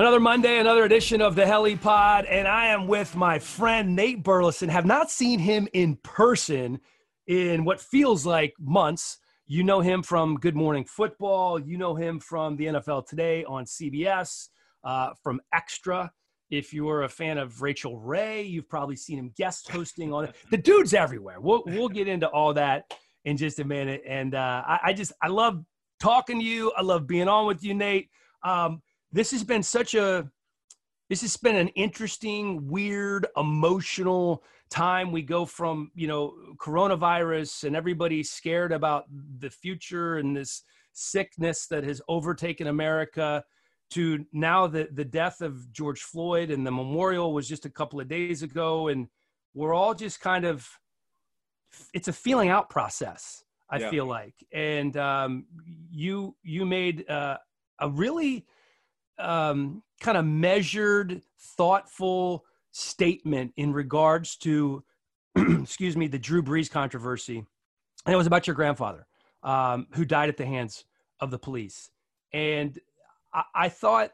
Another Monday, another edition of the Hellie Pod, and I am with my friend Nate Burleson. Have not seen him in person in what feels like months. You know him from Good Morning Football. You know him from the NFL Today on CBS, uh, from Extra. If you're a fan of Rachael Ray, you've probably seen him guest hosting on it. The dude's everywhere. We'll we'll get into all that in just a minute. And uh, I, I just I love talking to you. I love being on with you, Nate. Um, this has been such a this has been an interesting weird emotional time we go from you know coronavirus and everybody's scared about the future and this sickness that has overtaken america to now the the death of george floyd and the memorial was just a couple of days ago and we're all just kind of it's a feeling out process i yeah. feel like and um, you you made uh, a really um, kind of measured, thoughtful statement in regards to, excuse me, the Drew Brees controversy. And it was about your grandfather um, who died at the hands of the police. And I, I thought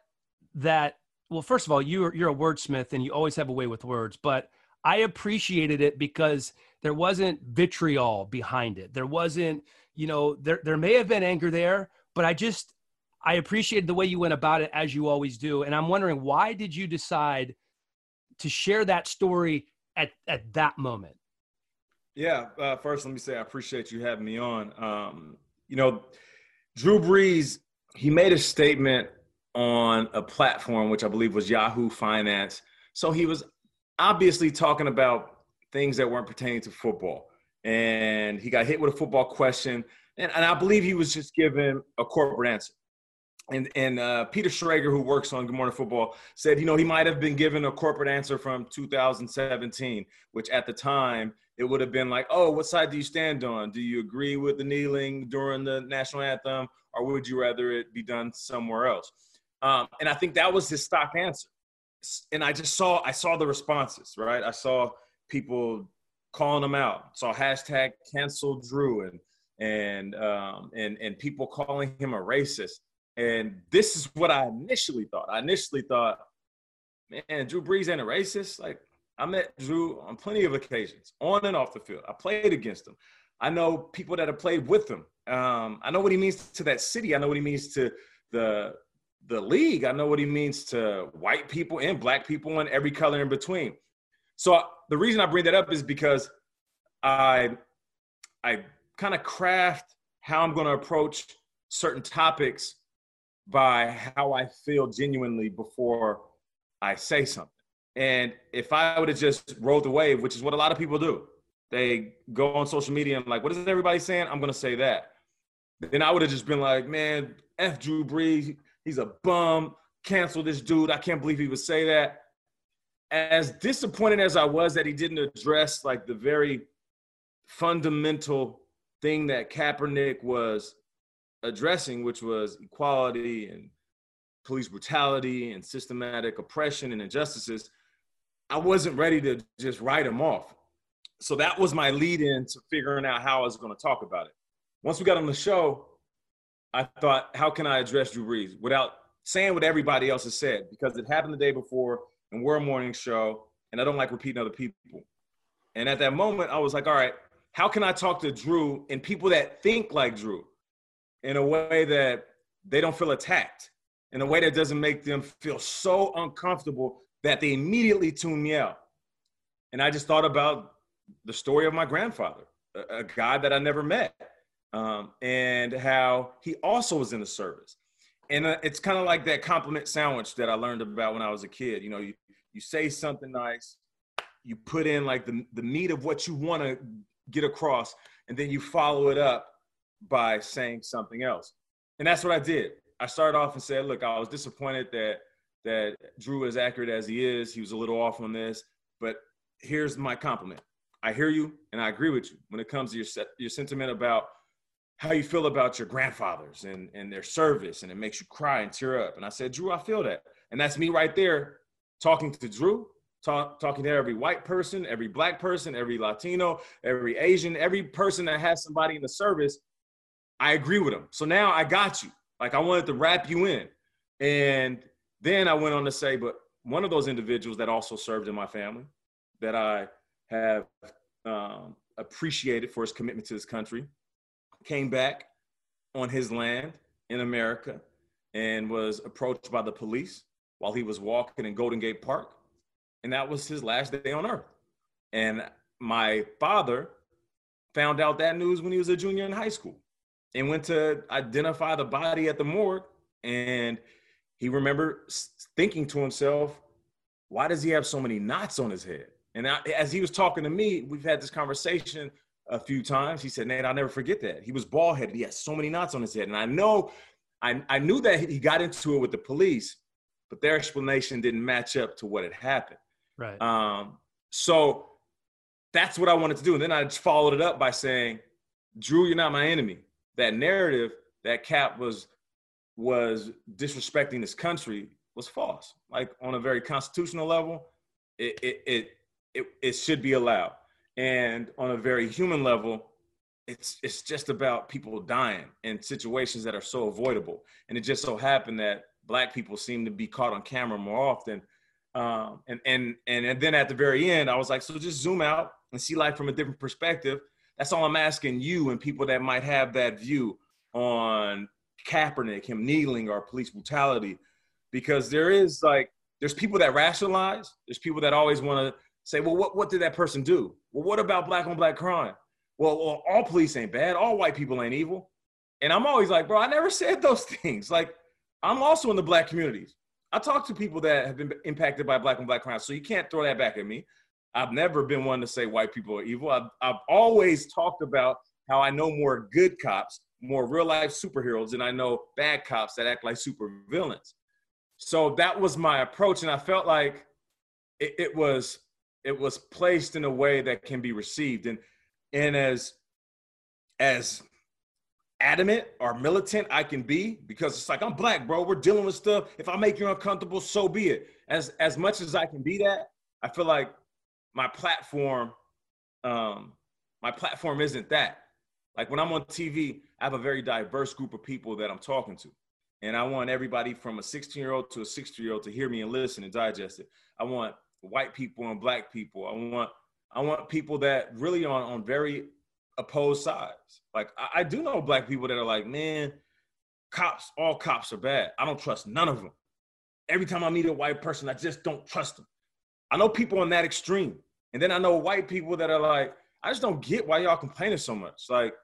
that, well, first of all, you're, you're a wordsmith and you always have a way with words, but I appreciated it because there wasn't vitriol behind it. There wasn't, you know, there, there may have been anger there, but I just, I appreciated the way you went about it as you always do. And I'm wondering why did you decide to share that story at, at that moment? Yeah, uh, first let me say I appreciate you having me on. Um, you know, Drew Brees, he made a statement on a platform which I believe was Yahoo Finance. So he was obviously talking about things that weren't pertaining to football. And he got hit with a football question. And, and I believe he was just given a corporate answer and and uh, Peter Schrager, who works on Good Morning Football, said, you know, he might have been given a corporate answer from 2017, which at the time it would have been like, oh, what side do you stand on? Do you agree with the kneeling during the national anthem, or would you rather it be done somewhere else? Um, and I think that was his stock answer. And I just saw, I saw the responses, right? I saw people calling him out. Saw hashtag cancel Drew and and um, and and people calling him a racist. And this is what I initially thought. I initially thought, man, Drew Brees ain't a racist. Like I met Drew on plenty of occasions, on and off the field. I played against him. I know people that have played with him. Um, I know what he means to that city. I know what he means to the the league. I know what he means to white people and black people and every color in between. So the reason I bring that up is because I I kind of craft how I'm going to approach certain topics by how I feel genuinely before I say something. And if I would have just rode the wave, which is what a lot of people do, they go on social media and like, what is everybody saying? I'm gonna say that. Then I would have just been like, man, F Drew Brees, he's a bum. Cancel this dude. I can't believe he would say that. As disappointed as I was that he didn't address like the very fundamental thing that Kaepernick was addressing, which was equality and police brutality and systematic oppression and injustices, I wasn't ready to just write them off. So that was my lead in to figuring out how I was going to talk about it. Once we got on the show, I thought, how can I address Drew Brees without saying what everybody else has said? Because it happened the day before and we're a morning show. and I don't like repeating other people. And at that moment, I was like, all right, how can I talk to Drew and people that think like Drew in a way that they don't feel attacked, in a way that doesn't make them feel so uncomfortable that they immediately tune me out? And I just thought about the story of my grandfather, a, a guy that I never met, um, and how he also was in the service. And uh, it's kind of like that compliment sandwich that I learned about when I was a kid. You know, you, you say something nice, you put in like the, the meat of what you want to get across, and then you follow it up by saying something else. And that's what I did. I started off and said, look, I was disappointed that that Drew is accurate as he is. He was a little off on this, but here's my compliment. I hear you and I agree with you when it comes to your your sentiment about how you feel about your grandfathers and, and their service and it makes you cry and tear up. And I said, Drew, I feel that. And that's me right there talking to Drew, talk, talking to every white person, every black person, every Latino, every Asian, every person that has somebody in the service. I agree with him. So now I got you. Like I wanted to wrap you in. And then I went on to say, but one of those individuals that also served in my family that I have um, appreciated for his commitment to this country came back on his land in America and was approached by the police while he was walking in Golden Gate Park. And that was his last day on earth. And my father found out that news when he was a junior in high school and went to identify the body at the morgue. And he remembered thinking to himself, why does he have so many knots on his head? And I, as he was talking to me, we've had this conversation a few times. He said, Nate, I'll never forget that. He was bald headed. He had so many knots on his head. And I know, I, I knew that he got into it with the police, but their explanation didn't match up to what had happened. Right. Um, so that's what I wanted to do. And then I just followed it up by saying, Drew, you're not my enemy. That narrative that Kap was was disrespecting this country was false. Like on a very constitutional level, it it it it, it should be allowed. And on a very human level, it's it's just about people dying in situations that are so avoidable. And it just so happened that black people seem to be caught on camera more often. Um, and and and then at the very end, I was like, so just zoom out and see life from a different perspective. That's all I'm asking you and people that might have that view on Kaepernick, him kneeling, or police brutality, because there is like there's people that rationalize. There's people that always want to say, well, what, what did that person do? Well, what about black on black crime? Well, well, all police ain't bad. All white people ain't evil. And I'm always like, bro, I never said those things. Like, I'm also in the black communities. I talk to people that have been impacted by black on black crime. So you can't throw that back at me. I've never been one to say white people are evil. I've, I've always talked about how I know more good cops, more real life superheroes, than I know bad cops that act like super villains. So that was my approach. And I felt like it, it was it was placed in a way that can be received and and as as adamant or militant I can be because it's like I'm black, bro. We're dealing with stuff. If I make you uncomfortable, so be it. As as much as I can be that, I feel like my platform, um, my platform isn't that. Like when I'm on TV, I have a very diverse group of people that I'm talking to. And I want everybody from a 16 year old to a 60 year old to hear me and listen and digest it. I want white people and black people. I want I want people that really on on very opposed sides. Like I, I do know black people that are like, man, cops, all cops are bad. I don't trust none of them. Every time I meet a white person, I just don't trust them. I know people on that extreme. And then I know white people that are like, I just don't get why y'all complaining so much. Like,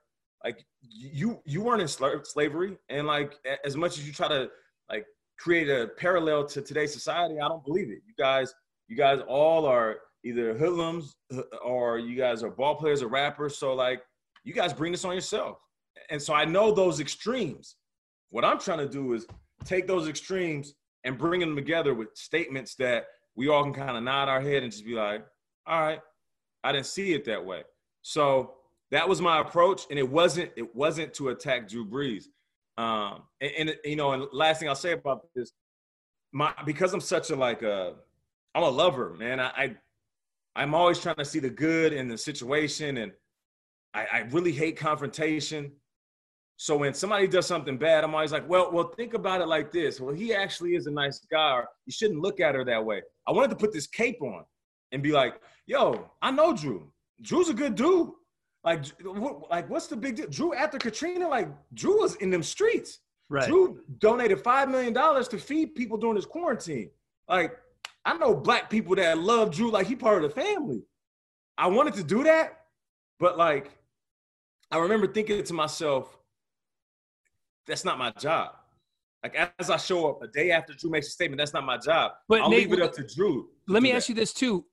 like you you weren't in slavery, and like as much as you try to like create a parallel to today's society, I don't believe it. You guys you guys all are either hoodlums or you guys are ball players or rappers. So like you guys bring this on yourself. And so I know those extremes. What I'm trying to do is take those extremes and bring them together with statements that we all can kind of nod our head and just be like, all right, I didn't see it that way. So that was my approach. And it wasn't, it wasn't to attack Drew Brees. Um, and, and you know, and last thing I'll say about this, my because I'm such a like a I'm a lover, man. I, I am always trying to see the good in the situation, and I, I really hate confrontation. So when somebody does something bad, I'm always like, well, well, think about it like this. Well, he actually is a nice guy, or you shouldn't look at her that way. I wanted to put this cape on and be like, "Yo, I know Drew. Drew's a good dude. Like, what, like what's the big deal? Drew after Katrina, like Drew was in them streets. Right. Drew donated five million dollars to feed people during this quarantine. Like, I know black people that love Drew like he part of the family. I wanted to do that, but like, I remember thinking to myself, that's not my job. Like as I show up a day after Drew makes a statement, that's not my job. But I'll Nate, leave it up to Drew. To let me ask you this too: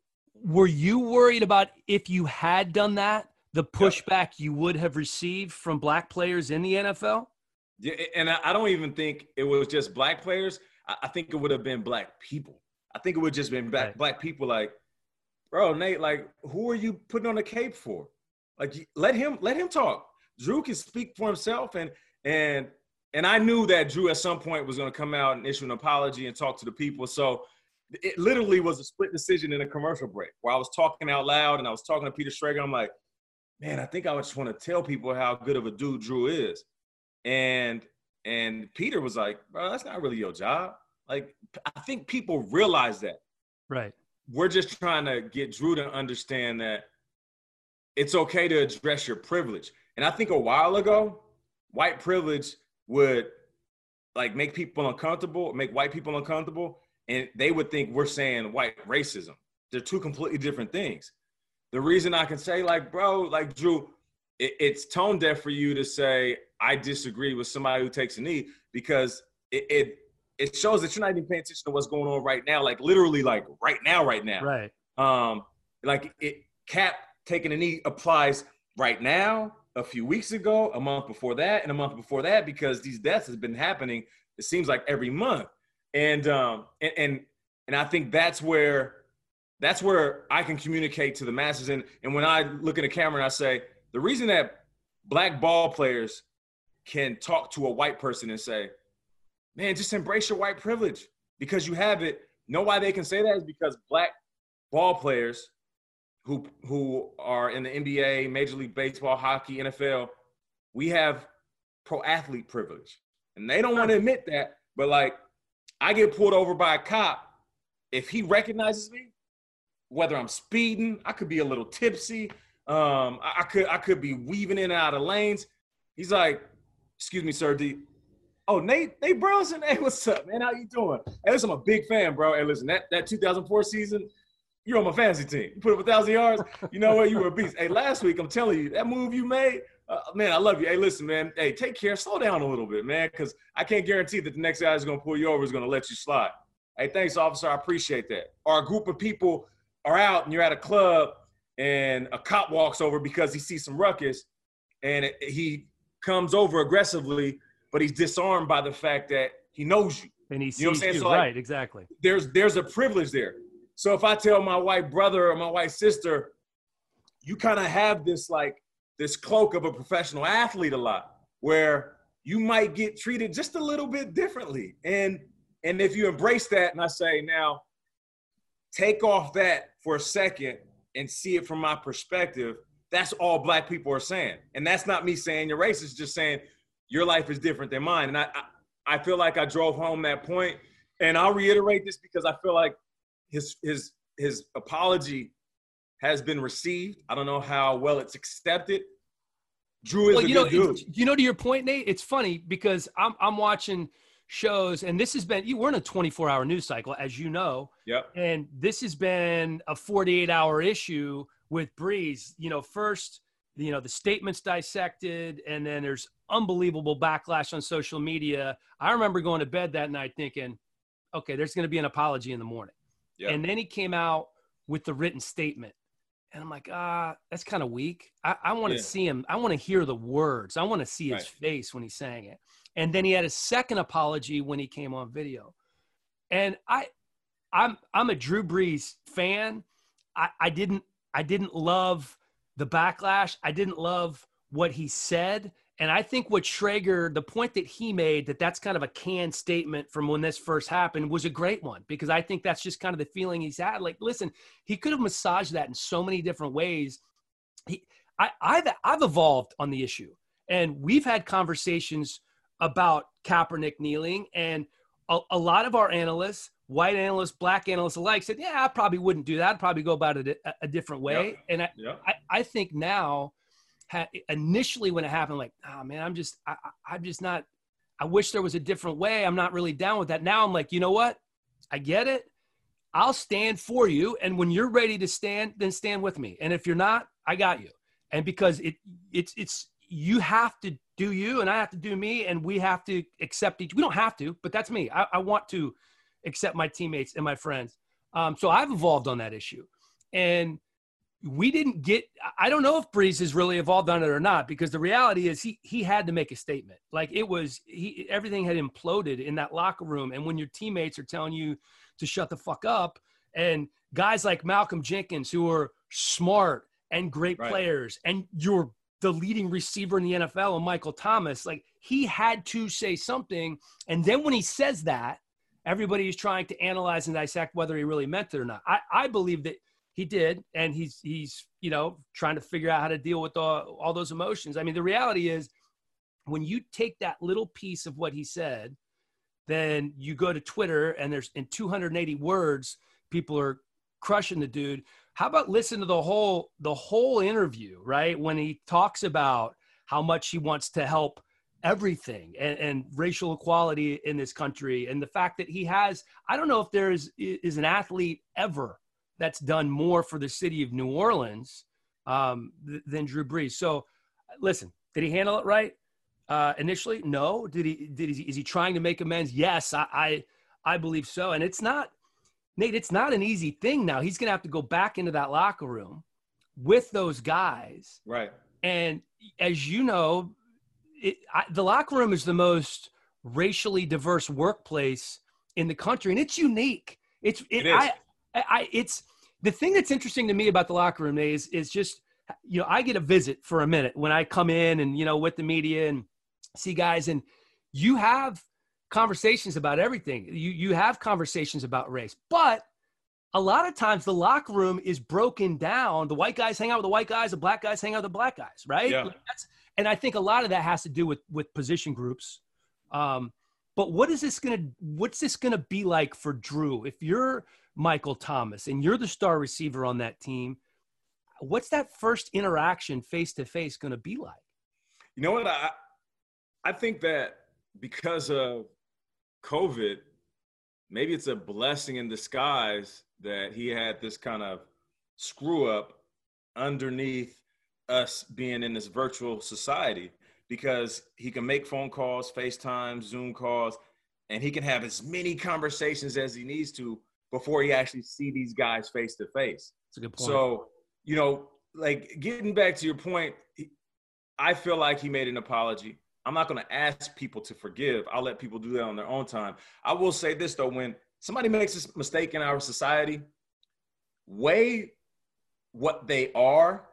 Were you worried about if you had done that, the pushback you would have received from black players in the NFL? Yeah, and I don't even think it was just black players. I think it would have been black people. I think it would have just been black right. black people like, bro, Nate, like, who are you putting on the cape for? Like, let him let him talk. Drew can speak for himself, and and and I knew that Drew at some point was going to come out and issue an apology and talk to the people. So it literally was a split decision in a commercial break where I was talking out loud and I was talking to Peter Schrager. I'm like, man, I think I just want to tell people how good of a dude Drew is. And and Peter was like, bro, that's not really your job. Like, I think people realize that. Right. We're just trying to get Drew to understand that it's okay to address your privilege. And I think a while ago, white privilege would like make people uncomfortable, make white people uncomfortable, and they would think we're saying white racism. They're two completely different things. The reason I can say, like, bro, like Drew, it, it's tone deaf for you to say I disagree with somebody who takes a knee because it, it it shows that you're not even paying attention to what's going on right now, like literally, like right now, right now. Right. Um, like it cap taking a knee applies right now a few weeks ago, a month before that, and a month before that, because these deaths has been happening. It seems like every month, and um, and and, and I think that's where that's where I can communicate to the masses. And and when I look in the camera and I say the reason that black ball players can talk to a white person and say, "Man, just embrace your white privilege because you have it." Know why they can say that is because black ball players who who are in the NBA, Major League Baseball, hockey, NFL, we have pro athlete privilege. And they don't want to admit that, but like I get pulled over by a cop, if he recognizes me, whether I'm speeding, I could be a little tipsy, um, I, I could I could be weaving in and out of lanes. He's like, "Excuse me, sir. Oh, Nate, Nate Burleson. Hey, what's up, man? How you doing? Hey, listen, I'm a big fan, bro. Hey, listen, that, that 2004 season, you're on my fantasy team. You put up a thousand yards. You know what? You were a beast. Hey, last week I'm telling you that move you made. Uh, man, I love you. Hey, listen, man. Hey, take care. Slow down a little bit, man, because I can't guarantee that the next guy is going to pull you over is going to let you slide. Hey, thanks, officer. I appreciate that. Or a group of people are out and you're at a club and a cop walks over because he sees some ruckus and it, he comes over aggressively, but he's disarmed by the fact that he knows you. And he sees you, know what I'm saying? So, like, right, exactly. There's there's a privilege there. So if I tell my white brother or my white sister, you kind of have this like this cloak of a professional athlete a lot, where you might get treated just a little bit differently. And and if you embrace that, and I say now, take off that for a second and see it from my perspective. That's all black people are saying, and that's not me saying you're racist. Just saying your life is different than mine. And I, I, I feel like I drove home that point, and I'll reiterate this because I feel like his his his apology has been received. I don't know how well it's accepted. Drew is well, you know. You know, to your point, Nate, it's funny because I'm I'm watching shows, and this has been you. We're in a 24 hour news cycle, as you know. Yep. And this has been a 48 hour issue with Brees. You know, first, you know, the statements dissected, and then there's unbelievable backlash on social media. I remember going to bed that night thinking, okay, there's going to be an apology in the morning. Yep. And then he came out with the written statement. And I'm like, ah, that's kind of weak. I, I want to yeah. see him. I want to hear the words. I want to see his right. face when he's saying it. And then he had a second apology when he came on video. And I, I'm I'm a Drew Brees fan. I, I didn't I didn't love the backlash. I didn't love what he said. And I think what Schrager, the point that he made, that that's kind of a canned statement from when this first happened, was a great one because I think that's just kind of the feeling he's had. Like, listen, he could have massaged that in so many different ways. He, I, I've, I've evolved on the issue, and we've had conversations about Kaepernick kneeling, and a, a lot of our analysts white analysts, black analysts alike said, yeah, I probably wouldn't do that. I'd probably go about it a, a different way. And I. I, I think now, initially when it happened, like, oh man, I'm just, I, I- I'm just not, I wish there was a different way. I'm not really down with that. Now I'm like, you know what? I get it. I'll stand for you. And when you're ready to stand, then stand with me. And if you're not, I got you. And because it, it's, it's, you have to do you and I have to do me and we have to accept each, we don't have to, but that's me. I, I want to accept my teammates and my friends. Um, so I've evolved on that issue. And we didn't get I don't know if Brees has really evolved on it or not, because the reality is he he had to make a statement. Like it was he everything had imploded in that locker room. And when your teammates are telling you to shut the fuck up, and guys like Malcolm Jenkins who are smart and great Right. players, and you're the leading receiver in the NFL and Michael Thomas, like he had to say something. And then when he says that, everybody is trying to analyze and dissect whether he really meant it or not. I, I believe that he did, and he's he's you know trying to figure out how to deal with all, all those emotions. I mean, the reality is when you take that little piece of what he said, then you go to Twitter and there's in 280 words, people are crushing the dude. How about listen to the whole the whole interview, right? When he talks about how much he wants to help everything and, and racial equality in this country and the fact that he has i don't know if there is is an athlete ever that's done more for the city of new orleans um, th- than drew brees. So listen did he handle it right uh, initially? No. Did he did he is he trying to make amends? Yes I, I i believe so. And it's not nate it's not an easy thing now. He's gonna have to go back into that locker room with those guys. Right. and as you know, it, I, the locker room is the most racially diverse workplace in the country, and it's unique. It's it, It is. I, I, I it's the thing that's interesting to me about the locker room is is just you know I get a visit for a minute when I come in and you know with the media and see guys and you have conversations about everything. You you have conversations about race, but a lot of times the locker room is broken down. The white guys hang out with the white guys, the black guys hang out with the black guys, right? Yeah. Like that's, and I think a lot of that has to do with with position groups. Um, but what is this gonna what's this gonna be like for Drew? If you're Michael Thomas and you're the star receiver on that team, what's that first interaction face to face gonna be like? You know what? I I think that because of COVID, maybe it's a blessing in disguise that he had this kind of screw up underneath us being in this virtual society because he can make phone calls, FaceTime, Zoom calls, and he can have as many conversations as he needs to before he actually see these guys face to face. That's a good point. So, you know, like getting back to your point, I feel like he made an apology. I'm not going to ask people to forgive. I'll let people do that on their own time. I will say this though: when somebody makes a mistake in our society, weigh what they are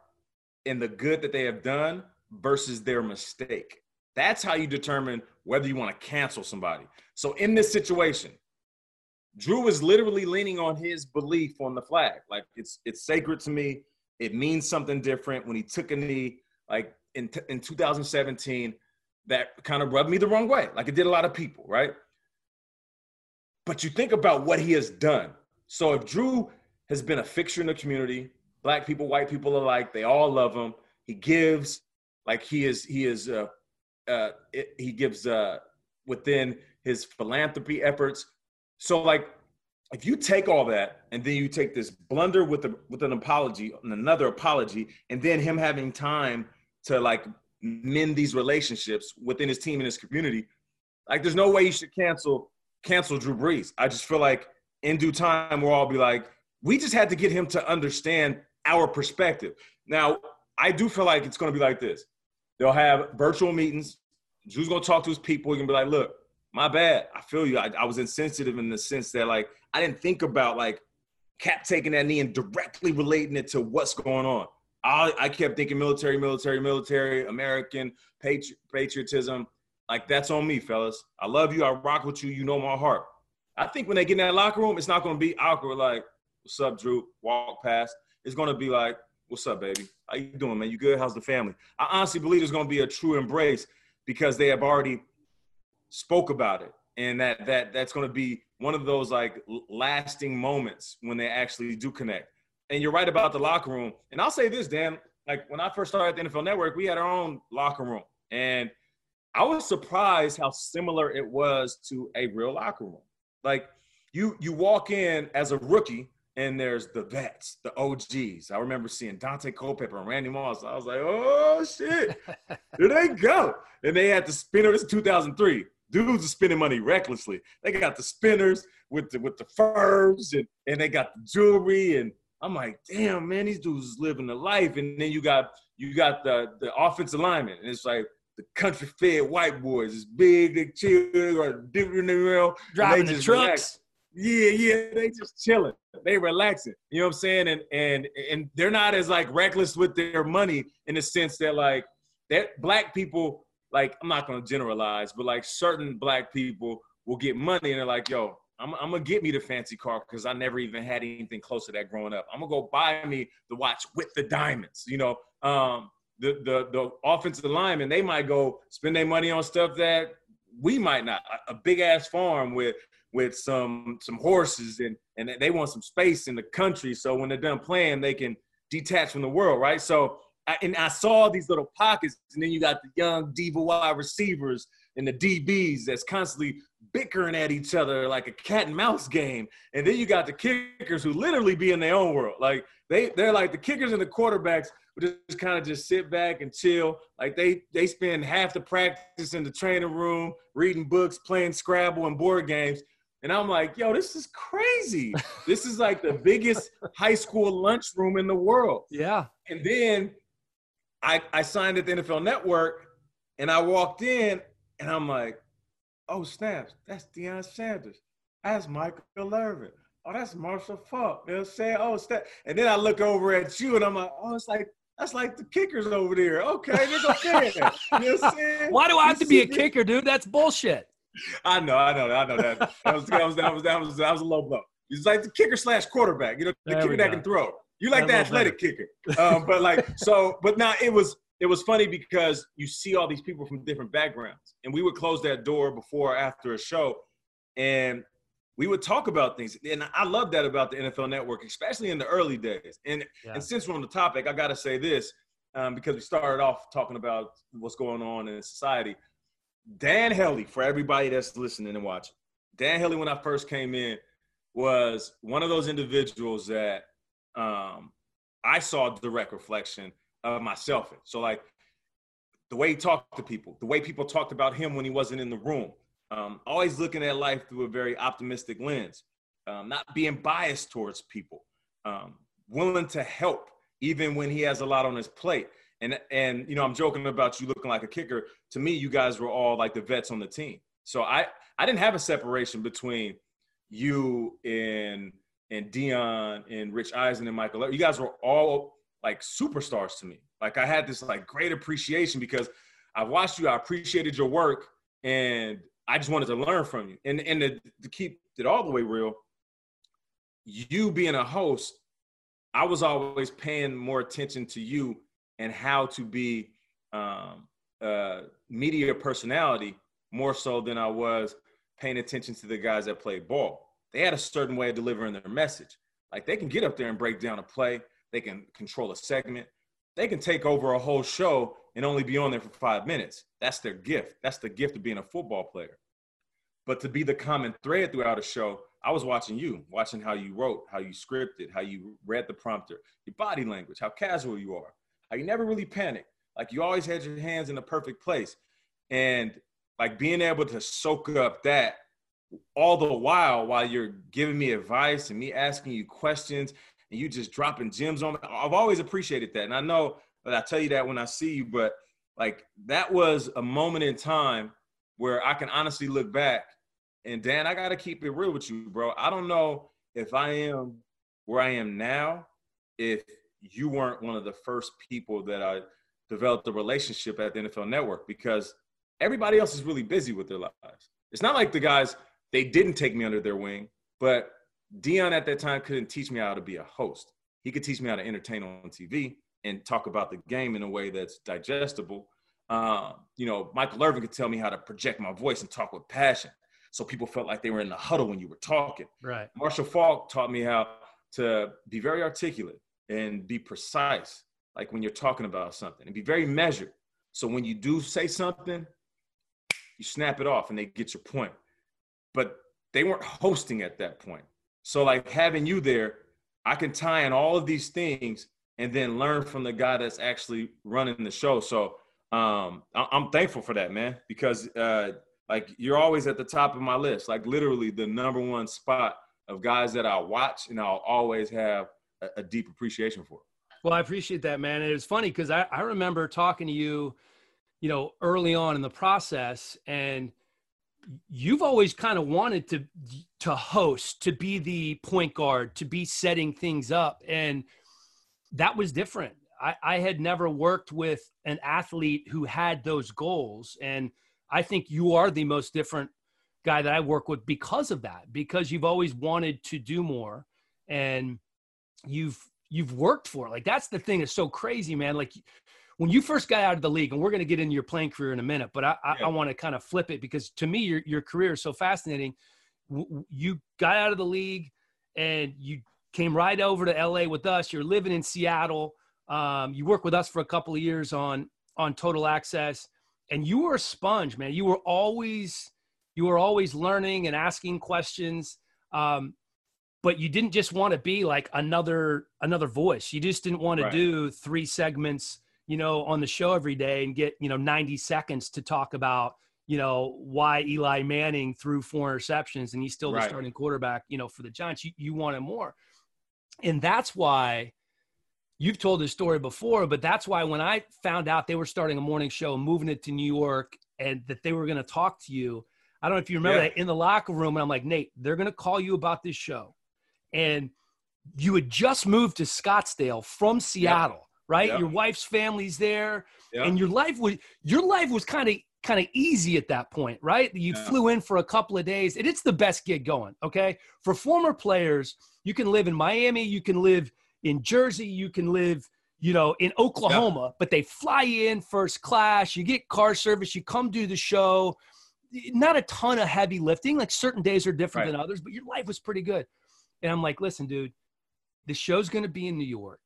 and the good that they have done versus their mistake. That's how you determine whether you want to cancel somebody. So in this situation, Drew is literally leaning on his belief on the flag. Like it's it's sacred to me. It means something different. When he took a knee, like in t- in 2017, that kind of rubbed me the wrong way. Like it did a lot of people, right? But you think about what he has done. So if Drew has been a fixture in the community, black people, white people alike, they all love him. He gives, like he is, he is, uh, uh, it, he gives uh, within his philanthropy efforts. So like, if you take all that and then you take this blunder with a, with an apology and another apology, and then him having time to like mend these relationships within his team and his community, like there's no way you should cancel cancel Drew Brees. I just feel like in due time we'll all be like, we just had to get him to understand our perspective. Now, I do feel like it's going to be like this. They'll have virtual meetings. Drew's going to talk to his people. He can be like, look, my bad. I feel you. I, I was insensitive in the sense that like I didn't think about like Kap taking that knee and directly relating it to what's going on. I, I kept thinking military, military, military, American patri- patriotism. Like that's on me, fellas. I love you. I rock with you. You know my heart. I think when they get in that locker room, it's not going to be awkward. Like, what's up, Drew? Walk past. It's going to be like, what's up, baby? How you doing, man? You good? How's the family? I honestly believe it's going to be a true embrace because they have already spoke about it and that that that's going to be one of those like lasting moments when they actually do connect. And you're right about the locker room. And I'll say this, Dan. Like when I first started at the NFL Network, we had our own locker room, and I was surprised how similar it was to a real locker room. Like you you walk in as a rookie and there's the vets, the OGs. I remember seeing Daunte Culpepper and Randy Moss. I was like, oh shit, here they go. And they had the spinner. This is 2003. Dudes are spending money recklessly. They got the spinners with the with the furs and, and they got the jewelry. And I'm like, damn, man, these dudes is living the life. And then you got you got the the offensive lineman. And it's like the country fed white boys. It's big, they chill, or different, you know, driving the trucks. Relax. Yeah, yeah, they just chilling. They relaxing. You know what I'm saying? And and and they're not as like reckless with their money in the sense that like that black people, like I'm not gonna generalize, but like certain black people will get money and they're like, yo, I'm, I'm gonna get me the fancy car because I never even had anything close to that growing up. I'm gonna go buy me the watch with the diamonds, you know. Um, the the the offensive linemen, they might go spend their money on stuff that we might not. A, a big ass farm with with some some horses and and they want some space in the country so when they're done playing they can detach from the world right so I, and I saw these little pockets and then you got the young diva wide receivers and the DBs that's constantly bickering at each other like a cat and mouse game and then you got the kickers who literally be in their own world like they they're like the kickers and the quarterbacks just kind of just sit back and chill. Like they they spend half the practice in the training room, reading books, playing Scrabble and board games, and I'm like, yo, this is crazy. this is like the biggest high school lunchroom in the world. Yeah. And then I, I signed at the NFL Network and I walked in and I'm like, oh, snaps, that's Deion Sanders. That's Michael Irvin. Oh, that's Marshall Faulk. They'll say, oh, snap. And then I look over at you and I'm like, oh, it's like, that's like the kickers over there. Okay, they're okay. you know what I'm saying? Why do I have to be a kicker, dude? That's bullshit. I know, I know, I know that. That was that was that was that was, that was a low blow. He's like the kicker slash quarterback. You know, the there kicker that can throw. You like the athletic better. kicker, um, but like so. But now it was it was funny because you see all these people from different backgrounds, and we would close that door before or after a show, and we would talk about things. And I love that about the NFL Network, especially in the early days. And yeah. and since we're on the topic, I got to say this um, because we started off talking about what's going on in society. Dan Hellie, for everybody that's listening and watching, Dan Hellie, when I first came in, was one of those individuals that um, I saw direct reflection of myself. So, like, the way he talked to people, the way people talked about him when he wasn't in the room, um, always looking at life through a very optimistic lens, um, not being biased towards people, um, willing to help even when he has a lot on his plate. And and you know, I'm joking about you looking like a kicker. To me, you guys were all like the vets on the team. So I I didn't have a separation between you and and Deion and Rich Eisen and Michael. You guys were all like superstars to me. Like I had this like great appreciation because I watched you. I appreciated your work, and I just wanted to learn from you. And and to, to keep it all the way real, you being a host, I was always paying more attention to you and how to be um, a media personality more so than I was paying attention to the guys that played ball. They had a certain way of delivering their message. Like they can get up there and break down a play, they can control a segment, they can take over a whole show and only be on there for five minutes. That's their gift. That's the gift of being a football player. But to be the common thread throughout a show, I was watching you, watching how you wrote, how you scripted, how you read the prompter, your body language, how casual you are, like you never really panicked. Like you always had your hands in the perfect place. And like being able to soak up that all the while while you're giving me advice and me asking you questions and you just dropping gems on me. I've always appreciated that. And I know that I tell you that when I see you, but like that was a moment in time where I can honestly look back and Dan, I got to keep it real with you, bro. I don't know if I am where I am now if you weren't one of the first people that I developed a relationship at the NFL Network because everybody else is really busy with their lives. It's not like the guys they didn't take me under their wing, but Deion at that time couldn't teach me how to be a host. He could teach me how to entertain on TV and talk about the game in a way that's digestible. Uh, you know, Michael Irvin could tell me how to project my voice and talk with passion. so people felt like they were in the huddle when you were talking. Right. Marshall Faulk taught me how to be very articulate and be precise, like when you're talking about something, and be very measured. So when you do say something, you snap it off and they get your point. But they weren't hosting at that point. So like having you there, I can tie in all of these things and then learn from the guy that's actually running the show. So um, I- am thankful for that, man, because uh, like you're always at the top of my list, like literally the number one spot of guys that I watch and I'll always have a, a deep appreciation for. Well, I appreciate that, man. And it was funny because I, I remember talking to you, you know, early on in the process, and you've always kind of wanted to to host, to be the point guard, to be setting things up, and that was different. I, I had never worked with an athlete who had those goals, and I think you are the most different guy that I work with because of that, because you've always wanted to do more, and you've you've worked for it. Like that's the thing that's so crazy, man. Like when you first got out of the league, and we're going to get into your playing career in a minute, but I, I, yeah. I want to kind of flip it because to me, your, your career is so fascinating. You got out of the league and you came right over to LA with us. You're living in Seattle. Um, you worked with us for a couple of years on, on total access and you were a sponge, man. You were always, you were always learning and asking questions. Um, but you didn't just want to be like another, another voice. You just didn't want right. to do three segments you know, on the show every day and get, you know, 90 seconds to talk about, you know, why Eli Manning threw four interceptions and he's still the right. starting quarterback, you know, for the Giants. You, you wanted more. And that's why you've told this story before, but that's why when I found out they were starting a morning show, moving it to New York, and that they were going to talk to you, I don't know if you remember yeah. that in the locker room. And I'm like, Nate, they're going to call you about this show. And you had just moved to Scottsdale from Seattle right? Yep. Your wife's family's there, yep. and your life was your life was kind of kind of easy at that point, right? You yeah. flew in for a couple of days, and it's the best gig going. Okay, for former players, you can live in Miami, you can live in Jersey, you can live, you know, in Oklahoma, yep. but they fly in first class. You get car service, you come do the show. Not a ton of heavy lifting. Like certain days are different right. than others, but your life was pretty good. And I'm like, listen, dude, the show's going to be in New York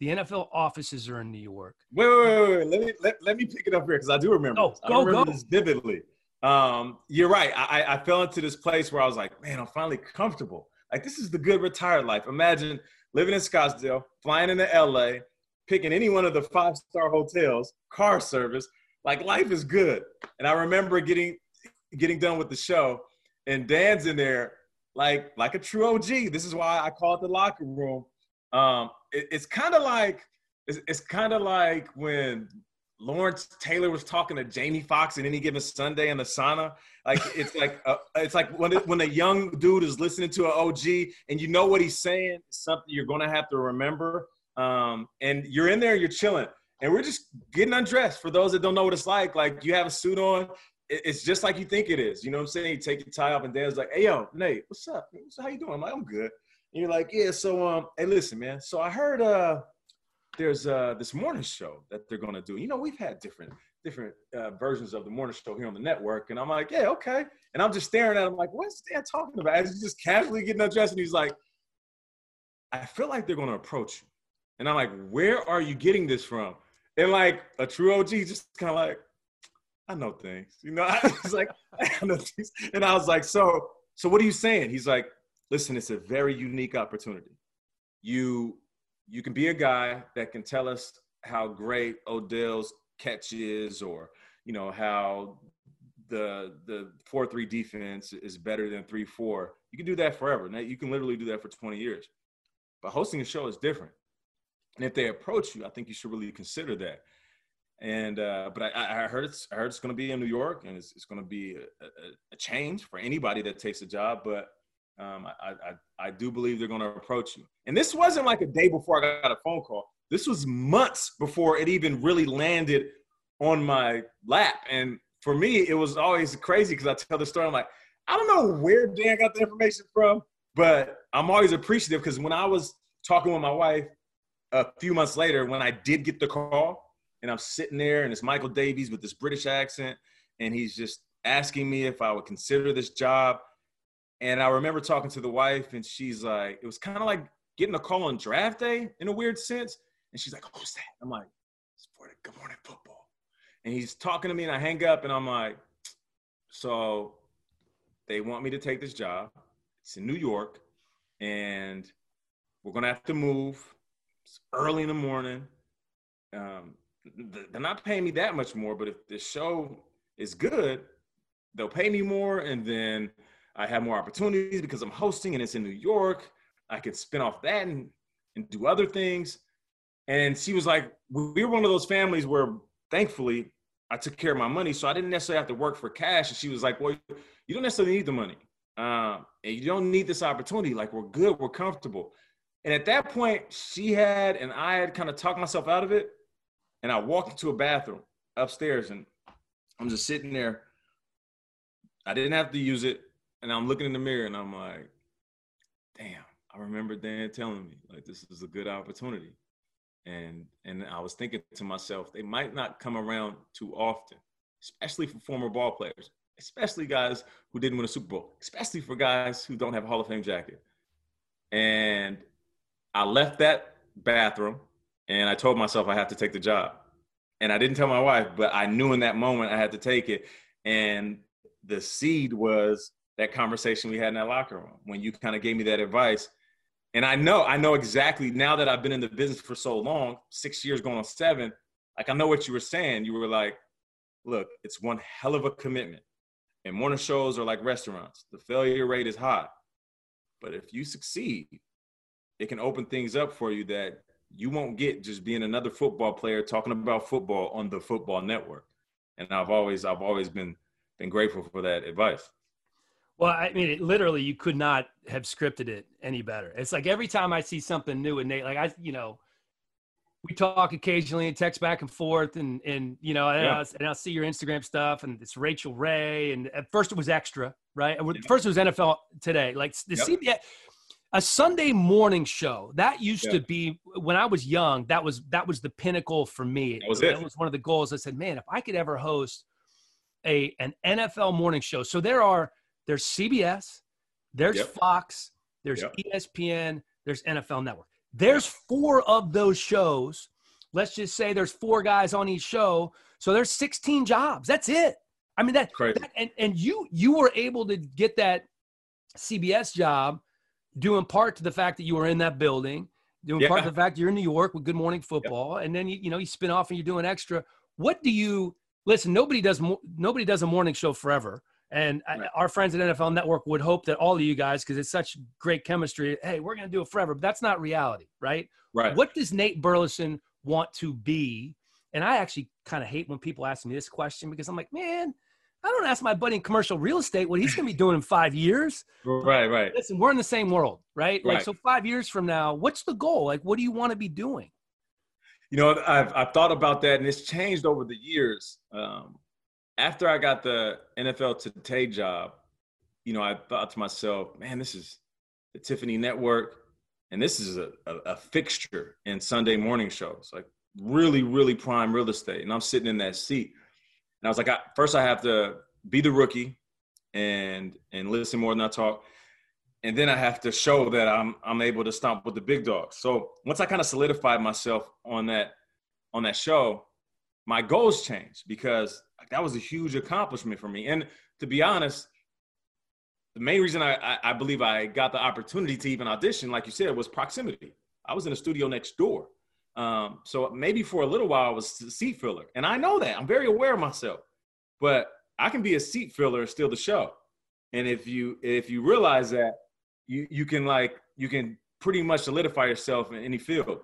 the NFL offices are in New York. Wait, wait, wait, wait. Let me let, let me pick it up here because I do remember. Oh, go, I remember go. this vividly. Um, you're right. I, I fell into this place where I was like, man, I'm finally comfortable. Like this is the good retired life. Imagine living in Scottsdale, flying into LA, picking any one of the five star hotels, car service. Like life is good. And I remember getting getting done with the show, and Dan's in there like like a true OG. This is why I call it the locker room. Um, it, it's kind of like it's, it's kind of like when Lawrence Taylor was talking to Jamie Foxx in any given Sunday in the sauna. Like it's like a, it's like when it, when a young dude is listening to an OG and you know what he's saying, something you're gonna have to remember. Um, and you're in there, you're chilling, and we're just getting undressed. For those that don't know what it's like, like you have a suit on, it's just like you think it is. You know what I'm saying? You take your tie off, and Dan's like, "Hey, yo, Nate, what's up? How you doing?" I'm like, "I'm good." And you're like, yeah, so um, hey, listen, man. So I heard uh there's uh this morning show that they're gonna do. You know, we've had different different uh, versions of the morning show here on the network, and I'm like, yeah, okay. And I'm just staring at him like, what's Dan talking about? As he's just casually getting undressed, and he's like, I feel like they're gonna approach you. And I'm like, where are you getting this from? And like a true OG, just kind of like, I know things, you know. I was like, I know things, and I was like, so, so what are you saying? He's like, listen, it's a very unique opportunity. You you can be a guy that can tell us how great Odell's catch is, or you know how the the four three defense is better than three four. You can do that forever. Now you can literally do that for twenty years. But hosting a show is different. And if they approach you, I think you should really consider that. And uh, but I, I heard it's I heard it's going to be in New York, and it's, it's going to be a, a, a change for anybody that takes a job. But um, I, I, I do believe they're going to approach you. And this wasn't like a day before I got a phone call. This was months before it even really landed on my lap. And for me, it was always crazy because I tell the story. I'm like, I don't know where Dan got the information from, but I'm always appreciative because when I was talking with my wife a few months later, when I did get the call, and I'm sitting there, and it's Michael Davies with this British accent, and he's just asking me if I would consider this job. And I remember talking to the wife, and she's like, it was kind of like getting a call on draft day in a weird sense. And she's like, who's that? I'm like, it's for the Good Morning Football. And he's talking to me, and I hang up, and I'm like, so they want me to take this job. It's in New York, and we're gonna have to move. It's early in the morning. Um, they're not paying me that much more, but if the show is good, they'll pay me more, and then I have more opportunities because I'm hosting and it's in New York. I could spin off that and, and do other things. And she was like, we were one of those families where thankfully I took care of my money. So I didn't necessarily have to work for cash. And she was like, well, you don't necessarily need the money. Um, and you don't need this opportunity. Like we're good, we're comfortable. And at that point, she had and I had kind of talked myself out of it. And I walked into a bathroom upstairs and I'm just sitting there. I didn't have to use it. And I'm looking in the mirror and I'm like, damn, I remember Dan telling me like this is a good opportunity. And and I was thinking to myself, they might not come around too often, especially for former ball players, especially guys who didn't win a Super Bowl, especially for guys who don't have a Hall of Fame jacket. And I left that bathroom and I told myself I have to take the job. And I didn't tell my wife, but I knew in that moment I had to take it. And the seed was that conversation we had in that locker room when you kind of gave me that advice. And I know, I know exactly now that I've been in the business for so long, six years going on seven, like I know what you were saying. You were like, look, it's one hell of a commitment. And morning shows are like restaurants. The failure rate is high. But if you succeed, it can open things up for you that you won't get just being another football player talking about football on the football network. And I've always I've always been been grateful for that advice. Well, I mean, it, literally, you could not have scripted it any better. It's like every time I see something new and Nate, like I, you know, we talk occasionally and text back and forth, and and you know, and, yeah. I'll, and I'll see your Instagram stuff, and it's Rachael Ray, and at first it was extra, right? Yeah. First it was NFL Today, like the yep. CBS a Sunday morning show. That used yeah. to be when I was young. That was that was the pinnacle for me. That was it. That was one of the goals. I said, man, if I could ever host a an NFL morning show. So there are there's CBS, there's yep. Fox, there's yep. ESPN, there's NFL Network. There's yep. four of those shows. Let's just say there's four guys on each show. So there's 16 jobs. That's it. I mean that, that and and you you were able to get that CBS job due in part to the fact that you were in that building, due in yeah. part to the fact you're in New York with Good Morning Football, and then you you know you spin off and you're doing extra. What do you listen? Nobody does nobody does a morning show forever. And right. our friends at NFL Network would hope that all of you guys, because it's such great chemistry, hey, we're going to do it forever. But that's not reality, right? Right. What does Nate Burleson want to be? And I actually kind of hate when people ask me this question because I'm like, man, I don't ask my buddy in commercial real estate what he's going to be doing in five years. Right, right. Listen, we're in the same world, right? Like, right. so five years from now, what's the goal? Like, what do you want to be doing? You know, I've, I've thought about that and it's changed over the years. Um, after I got the NFL Today job, you know, I thought to myself, man, this is the Tiffany Network, and this is a, a, a fixture in Sunday morning shows, like really, really prime real estate. And I'm sitting in that seat. And I was like, I, first I have to be the rookie and and listen more than I talk. And then I have to show that I'm I'm able to stomp with the big dogs. So once I kind of solidified myself on that on that show, my goals changed because that was a huge accomplishment for me. And to be honest, the main reason I, I, I believe I got the opportunity to even audition, like you said, was proximity. I was in a studio next door. Um, so maybe for a little while I was a seat filler. And I know that. I'm very aware of myself. But I can be a seat filler and steal the show. And if you if you realize that, you you can like you can pretty much solidify yourself in any field.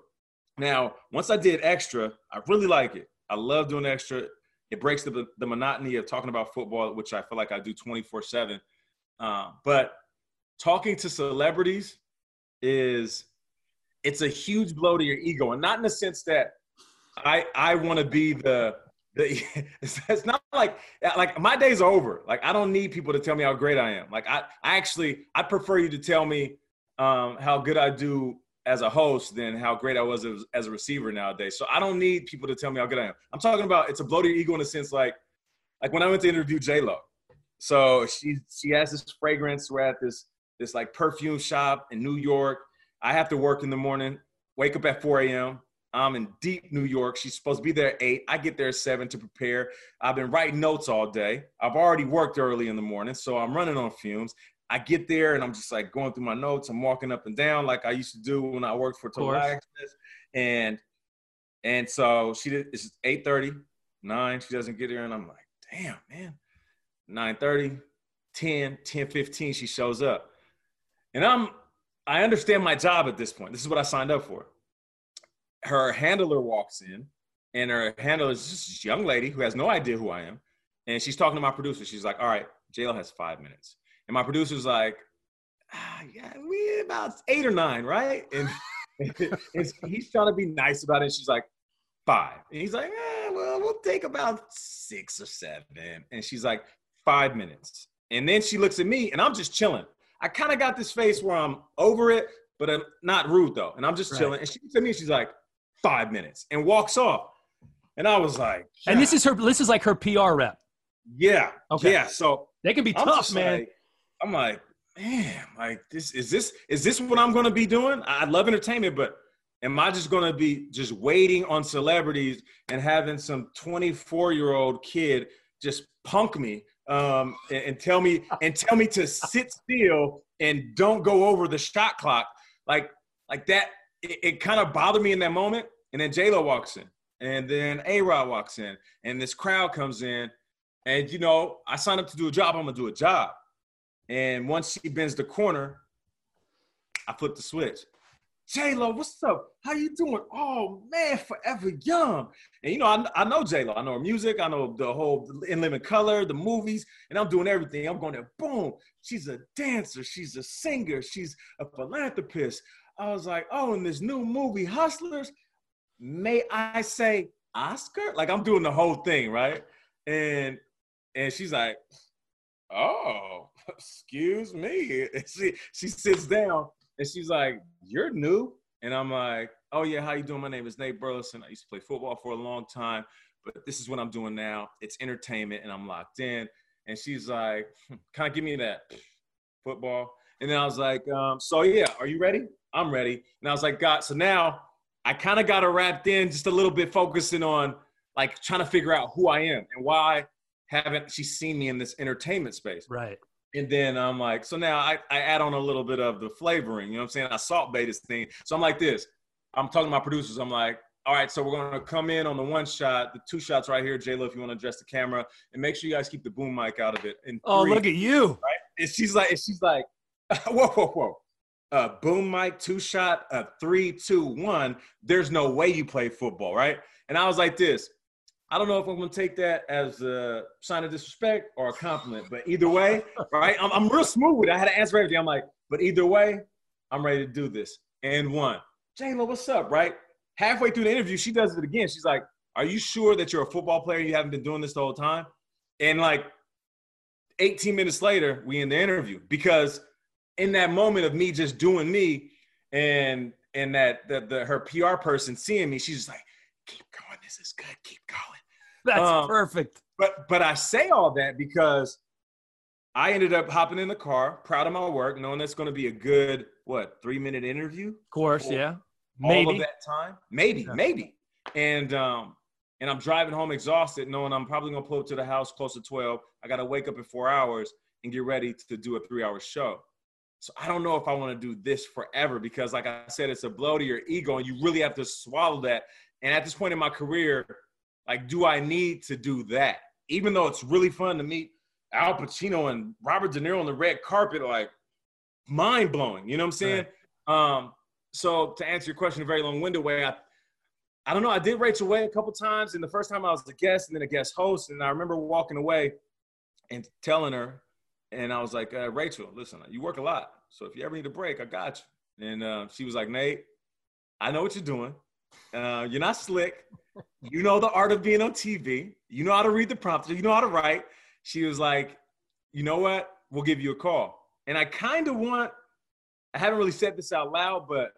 Now, once I did extra, I really like it. I love doing extra. It breaks the, the monotony of talking about football, which I feel like I do 24 7. Uh, but talking to celebrities is it's a huge blow to your ego, and not in the sense that I I want to be the the. It's not like like my days are over. Like I don't need people to tell me how great I am. Like I I actually I prefer you to tell me um, how good I do as a host than how great I was as, a receiver nowadays. So I don't need people to tell me how good I am. I'm talking about it's a blow to your ego in a sense like like when I went to interview J Lo, So she she has this fragrance. We're at this this like perfume shop in New York. I have to work in the morning. Wake up at 4 a.m. I'm in deep New York. She's supposed to be there at eight. I get there at seven to prepare. I've been writing notes all day. I've already worked early in the morning, so I'm running on fumes. I get there and I'm just like going through my notes. I'm walking up and down like I used to do when I worked for Total Access. And and so she did it's 8:30, 9, she doesn't get here, and I'm like, damn, man. 9:30, 10, 10, 15, she shows up. And I'm I understand my job at this point. This is what I signed up for. Her handler walks in, and her handler is just this young lady who has no idea who I am. And she's talking to my producer. She's like, all right, JLo has five minutes. And my producer's like, ah, yeah, we about eight or nine, right? And, and he's trying to be nice about it. And she's like, five. And he's like, eh, well, we'll take about six or seven. And she's like, five minutes. And then she looks at me and I'm just chilling. I kind of got this face where I'm over it, but I'm not rude though. And I'm just right. chilling. And she looks at me, and she's like, five minutes and walks off. And I was like, yeah. and this is her, this is like her PR rep. Yeah. Okay. Yeah. So they can be tough, man. Like, I'm like, man, like this is this is this what I'm gonna be doing? I love entertainment, but am I just gonna be just waiting on celebrities and having some 24 year old kid just punk me um, and, and, tell me and tell me to sit still and don't go over the shot clock? Like like that. It, it kind of bothered me in that moment. And then J Lo walks in, and then A Rod walks in, and this crowd comes in, and you know I signed up to do a job. I'm gonna do a job. And once she bends the corner, I flip the switch. J Lo, what's up? How you doing? Oh man, forever young. And you know, I, I know J Lo. I know her music. I know the whole In Living Color, the movies, and I'm doing everything. I'm going there. Boom. She's a dancer. She's a singer. She's a philanthropist. I was like, oh, in this new movie, Hustlers, may I say Oscar? Like I'm doing the whole thing, right? And and she's like, oh, excuse me. And she she sits down and she's like, You're new? And I'm like, Oh yeah, how you doing? My name is Nate Burleson. I used to play football for a long time, but this is what I'm doing now. It's entertainment and I'm locked in. And she's like, hmm, kind of give me that football. And then I was like, um, so yeah, are you ready? I'm ready. And I was like, God, so now I kind of got her wrapped in just a little bit, focusing on like trying to figure out who I am and why haven't she seen me in this entertainment space. Right. And then I'm like, so now I, I add on a little bit of the flavoring, you know what I'm saying? I Salt Bae this thing. So I'm like this. I'm talking to my producers. I'm like, all right, so we're gonna come in on the one shot, the two shots right here, J Lo, if you want to adjust the camera, and make sure you guys keep the boom mic out of it. And oh, look at you! Right? And she's like, and she's like, whoa, whoa, whoa, uh, boom mic, two shot, uh, three, two, one. There's no way you play football, right? And I was like this. I don't know if I'm going to take that as a sign of disrespect or a compliment, but either way, right? I'm, I'm real smooth with it. I had to answer everything. I'm like, but either way, I'm ready to do this. And one, J-Lo, what's up, right? Halfway through the interview, she does it again. She's like, are you sure that you're a football player? You haven't been doing this the whole time? And like 18 minutes later, we in the interview because in that moment of me just doing me and and that the, the her PR person seeing me, she's just like, keep going. This is good. Keep going. That's um, perfect. But but I say all that because I ended up hopping in the car, proud of my work, knowing that's going to be a good what three minute interview. Of course, yeah. Maybe all of that time, maybe, yeah. maybe. And um, and I'm driving home exhausted, knowing I'm probably gonna pull up to the house close to twelve. I got to wake up in four hours and get ready to do a three hour show. So I don't know if I want to do this forever because, like I said, it's a blow to your ego, and you really have to swallow that. And at this point in my career, like, do I need to do that? Even though it's really fun to meet Al Pacino and Robert De Niro on the red carpet, like mind blowing. You know what I'm saying? Right. Um, so to answer your question a very long-winded way, I I don't know. I did Rachael Ray a couple times, and the first time I was a guest and then a guest host, and I remember walking away and telling her, and I was like, uh, Rachael, listen, you work a lot, so if you ever need a break, I got you. And uh, she was like, Nate, I know what you're doing. Uh, you're not slick you know the art of being on TV. You know how to read the prompter. You know how to write. She was like, you know what? We'll give you a call. And I kind of want, I haven't really said this out loud, but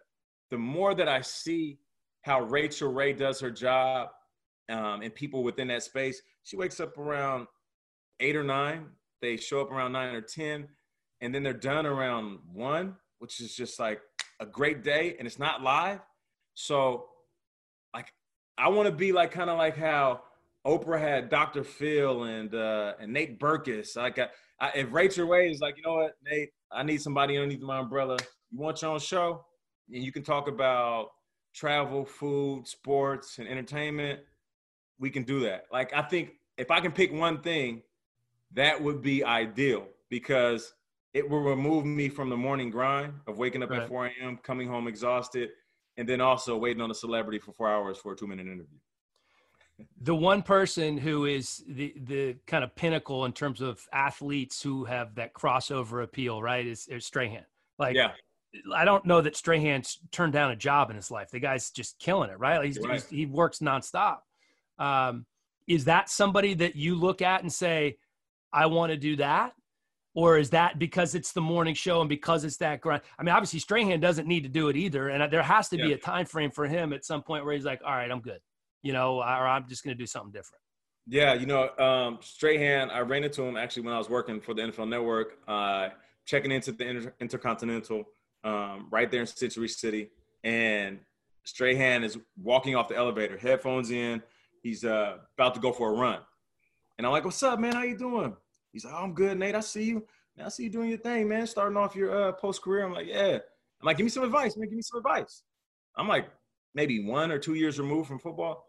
the more that I see how Rachael Ray does her job um, and people within that space, she wakes up around eight or nine they show up around nine or 10, and then they're done around one, which is just like a great day, and it's not live. So, I want to be like kind of like how Oprah had Dr. Phil and uh, and Nate Berkus. Like, I, I, if Rachael Ray is like, you know what, Nate, I need somebody underneath my umbrella. You want your own show, and you can talk about travel, food, sports, and entertainment. We can do that. Like, I think if I can pick one thing, that would be ideal because it will remove me from the morning grind of waking up right. at 4 a.m., coming home exhausted, and then also waiting on a celebrity for four hours for a two minute interview. The one person who is the the kind of pinnacle in terms of athletes who have that crossover appeal, right, is, is Strahan. Like, yeah. I don't know that Strahan's turned down a job in his life. The guy's just killing it, right? He's, right. He's, he works nonstop. Um, is that somebody that you look at and say, I want to do that? Or is that because it's the morning show and because it's that grind? I mean, obviously Strahan doesn't need to do it either. And there has to yeah. be a time frame for him at some point where he's like, all right, I'm good, you know, or I'm just going to do something different. Yeah, you know, um, Strahan, I ran into him actually when I was working for the NFL Network, uh, checking into the Inter- Intercontinental um, right there in Century City. And Strahan is walking off the elevator, headphones in. He's uh, about to go for a run. And I'm like, what's up, man? How you doing? He's like, oh, I'm good, Nate. I see you. I see you doing your thing, man. Starting off your uh, post career. I'm like, yeah. I'm like, give me some advice, man. Give me some advice. I'm like, maybe one or two years removed from football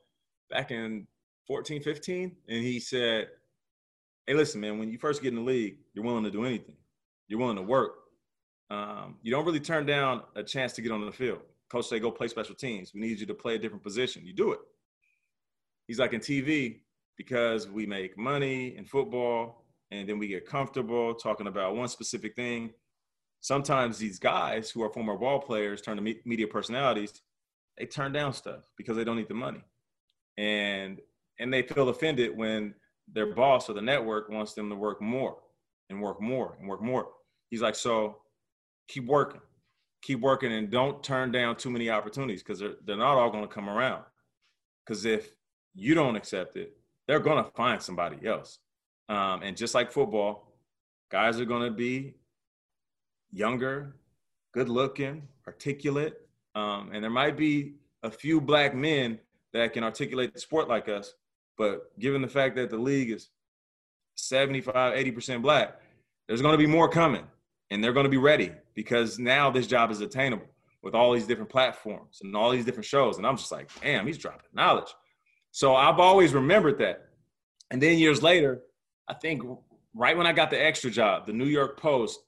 back in 14, 15. And he said, hey, listen, man, when you first get in the league, you're willing to do anything. You're willing to work. Um, you don't really turn down a chance to get on the field. Coach say, go play special teams. We need you to play a different position. You do it. He's like, in TV, because we make money in football and then we get comfortable talking about one specific thing. Sometimes these guys who are former ball players turn to media personalities, they turn down stuff because they don't need the money. And and they feel offended when their boss or the network wants them to work more and work more and work more. He's like, so keep working, keep working, and don't turn down too many opportunities because they're, they're not all going to come around. Because if you don't accept it, they're going to find somebody else. Um, and just like football, guys are going to be younger, good looking, articulate. Um, and there might be a few black men that can articulate the sport like us. But given the fact that the league is 75, 80% black, there's going to be more coming and they're going to be ready because now this job is attainable with all these different platforms and all these different shows. And I'm just like, damn, he's dropping knowledge. So I've always remembered that. And then years later, I think right when I got the extra job, the New York Post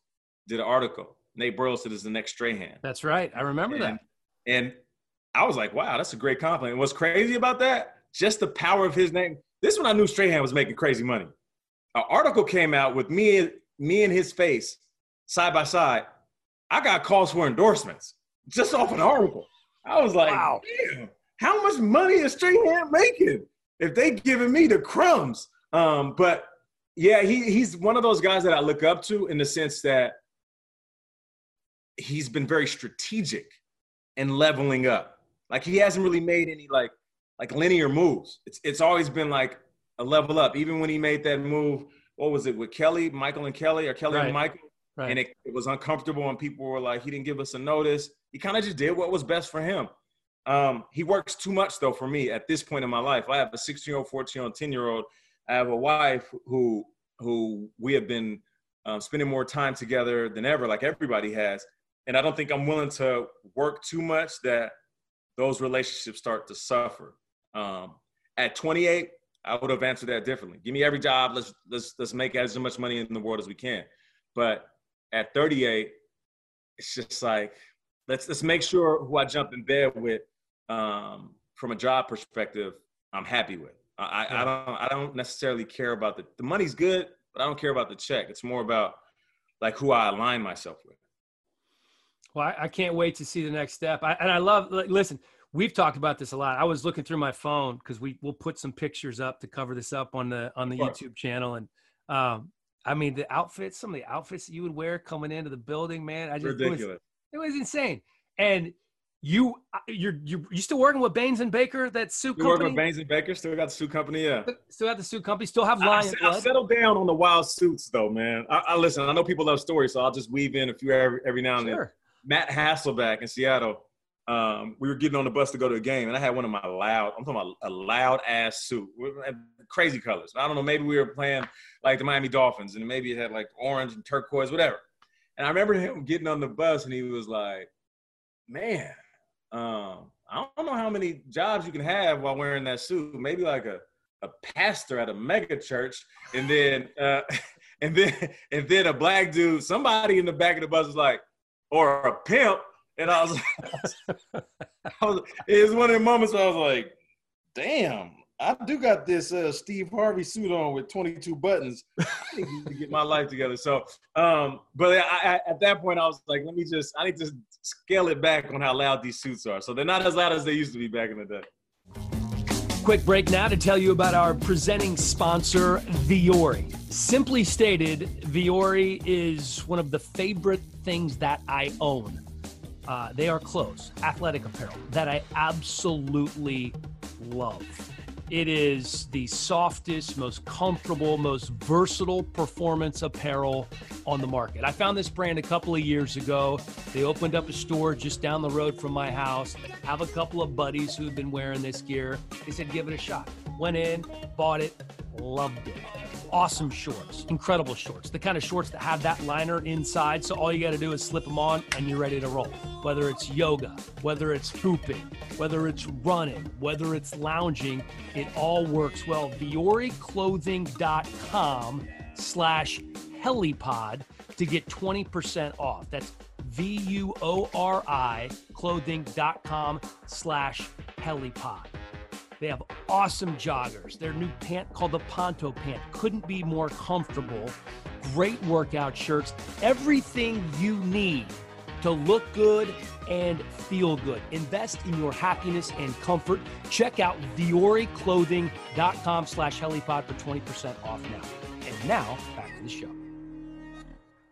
did an article. Nate Burleson is the next Strahan. That's right. I remember and, that. And I was like, wow, that's a great compliment. what's crazy about that? Just the power of his name. This one I knew Strahan was making crazy money. An article came out with me, me and his face side by side. I got calls for endorsements just off an article. I was like, wow. damn how much money is Strahan making if they giving me the crumbs? Um, but yeah, he he's one of those guys that I look up to in the sense that he's been very strategic and leveling up. Like he hasn't really made any like like linear moves. It's it's always been like a level up. Even when he made that move, what was it with Kelly, Michael and Kelly, or Kelly right. and Michael? Right. And it, it was uncomfortable, and people were like, he didn't give us a notice. He kind of just did what was best for him. Um, he works too much though for me at this point in my life. I have a 16 year old, 14 year old, 10 year old. I have a wife who who we have been um, spending more time together than ever, like everybody has. And I don't think I'm willing to work too much that those relationships start to suffer. Um, at 28, I would have answered that differently. Give me every job. Let's let's let's make as much money in the world as we can. But at 38, it's just like let's let's make sure who I jump in bed with um, from a job perspective, I'm happy with. I, yeah. I don't I don't necessarily care about the the money's good, but I don't care about the check. It's more about like who I align myself with. Well, I, I can't wait to see the next step. I, and I love listen. We've talked about this a lot. I was looking through my phone because we will put some pictures up to cover this up on the on the YouTube channel, and um, I mean the outfits, some of the outfits that you would wear coming into the building, man. I just ridiculous. It was, it was insane, and you uh, you're you you still working with Baines and Baker? That suit We company. working with Baines and Baker. Still got the suit company. Yeah. Still have the suit company. Still have I, Lion I, settled down on the wild suits though, man. I, I listen. I know people love stories, so I'll just weave in a few every, every now and then. Sure. Matt Hasselbeck in Seattle. Um, we were getting on the bus to go to a game, and I had one of my loud. I'm talking about a loud ass suit, with crazy colors. I don't know. Maybe we were playing like the Miami Dolphins, and maybe it had like orange and turquoise, whatever. And I remember him getting on the bus, and he was like, "Man, um, I don't know how many jobs you can have while wearing that suit. Maybe like a a pastor at a mega church, and then uh, and then and then a black dude. Somebody in the back of the bus was like, or a pimp." And I was, I was, it was one of the moments where I was like, damn, I do got this uh, Steve Harvey suit on with 22 buttons. I need to get my life together. So, um, but I, I, at that point, I was like, let me just, I need to scale it back on how loud these suits are. So they're not as loud as they used to be back in the day. Quick break now to tell you about our presenting sponsor, Vuori. Simply stated, Vuori is one of the favorite things that I own. Uh, they are clothes, athletic apparel that I absolutely love. It is the softest, most comfortable, most versatile performance apparel on the market. I found this brand a couple of years ago. They opened up a store just down the road from my house. Have a couple of buddies who've been wearing this gear. They said, give it a shot. Went in, bought it, loved it awesome shorts, incredible shorts, the kind of shorts that have that liner inside. So all you got to do is slip them on and you're ready to roll. Whether it's yoga, whether it's hooping, whether it's running, whether it's lounging, it all works well. VuoriClothing.com slash helliepod to get 20% off. That's V-U-O-R-I clothing.com slash helliepod. They have awesome joggers. Their new pant called the Ponto pant couldn't be more comfortable. Great workout shirts. Everything you need to look good and feel good. Invest in your happiness and comfort. Check out VuoriClothing.com slash helliepod for 20% off now. And now, back to the show.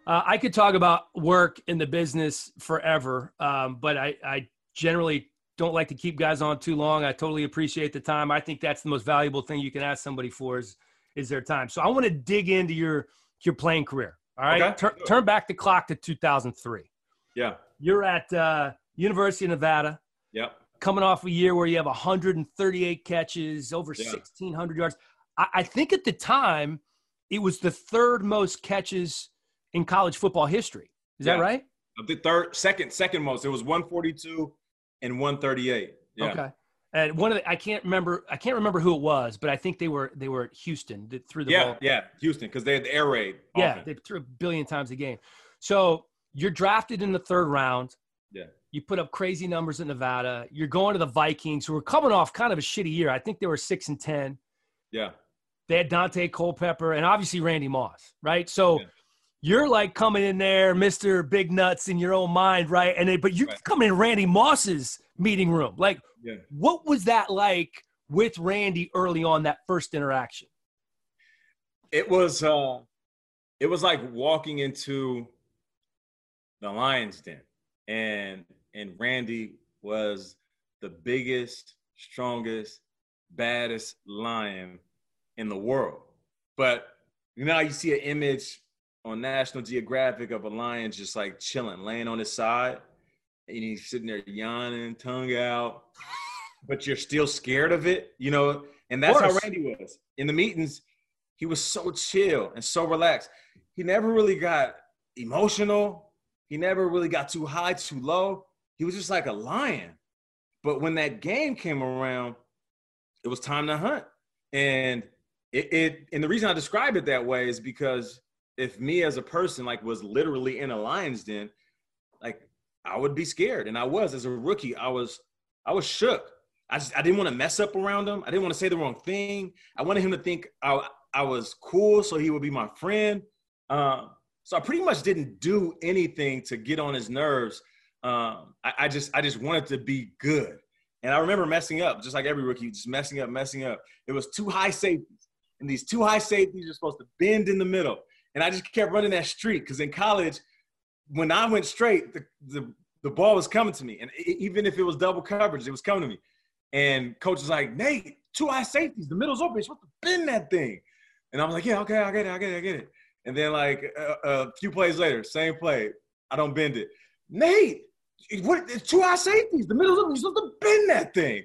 Uh, I could talk about work in the business forever, um, but I, I generally don't like to keep guys on too long. I totally appreciate the time. I think that's the most valuable thing you can ask somebody for is is their time. So I want to dig into your your playing career. All right, Okay. Tur- turn back the clock to 2003. Yeah. You're at uh, University of Nevada, Yep. coming off a year where you have 138 catches, over Yeah. 1,600 yards. I, I think at the time it was the third most catches in college football history. Is that right? The third, second, second most. It was 142 and 138. Yeah. Okay. And one of the, I can't remember I can't remember who it was, but I think they were they were at Houston that threw the Yeah, ball. yeah, Houston, because they had the air raid. Yeah, often. they threw a billion times a game. So you're drafted in the third round. Yeah. You put up crazy numbers in Nevada. You're going to the Vikings, who were coming off kind of a shitty year. I think they were six and ten. yeah. They had Daunte Culpepper and obviously Randy Moss, right? So Yeah. You're like coming in there, Mister Big Nuts, in your own mind, right? And then, but you Right. come in Randy Moss's meeting room. Like, Yeah. what was that like with Randy early on that first interaction? It was uh it was like walking into the lion's den and and Randy was the biggest, strongest, baddest lion in the world. But you know, how you see an image on National Geographic of a lion just like chilling, laying on his side, and he's sitting there yawning, tongue out, but you're still scared of it, you know. And that's how. Randy was in the meetings. He was so chill and so relaxed. He never really got emotional. He never really got too high, too low. He was just like a lion. But when that game came around, it was time to hunt. And it, it and the reason I describe it that way is because if me as a person like was literally in a lion's den, like I would be scared. And I was as a rookie, I was I was shook. I just I didn't want to mess up around him. I didn't want to say the wrong thing. I wanted him to think I, I was cool, so he would be my friend. Um, so I pretty much didn't do anything to get on his nerves. Um, I, I just I just wanted to be good. And I remember messing up, just like every rookie, just messing up, messing up. It was two high safeties, and these two high safeties are supposed to bend in the middle. And I just kept running that streak because in college, when I went straight, the, the the ball was coming to me. And even if it was double coverage, it was coming to me. And coach was like, Nate, two eye safeties, the middle's open. You're supposed to bend that thing. And I was like, yeah, okay, I get it, I get it, I get it. And then like a, a few plays later, same play, I don't bend it. Nate, what? It's two eye safeties, the middle's open. You're supposed to bend that thing.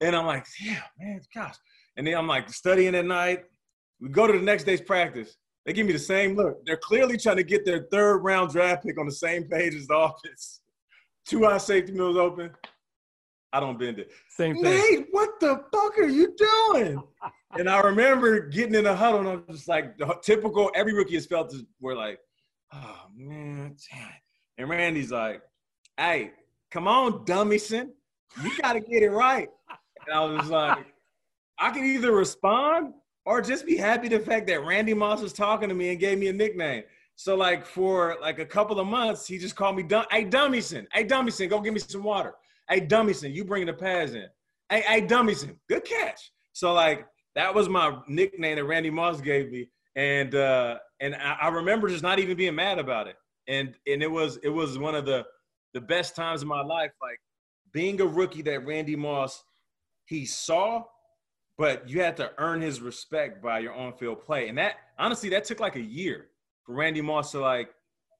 And I'm like, yeah, man, gosh. And then I'm like studying at night. We go to the next day's practice. They give me the same look. They're clearly trying to get their third round draft pick on the same page as the offense. Two eye safety mills open. I don't bend it. Same thing. Nate, what the fuck are you doing? and I remember getting in the huddle and I'm just like the typical every rookie has felt this we're like, oh man, and Randy's like, hey, come on, dummyson. You gotta get it right. And I was like, I can either respond or just be happy the fact that Randy Moss was talking to me and gave me a nickname. So like for like a couple of months, he just called me Dum- Hey Dummyson. Hey Dummyson, go give me some water. Hey Dummyson, you bringing the pads in. Hey, hey Dummyson, good catch. So like that was my nickname that Randy Moss gave me. And uh and I, I remember just not even being mad about it. And and it was it was one of the the best times of my life. Like being a rookie that Randy Moss he saw but you had to earn his respect by your on-field play. And that honestly, that took like a year for Randy Moss to like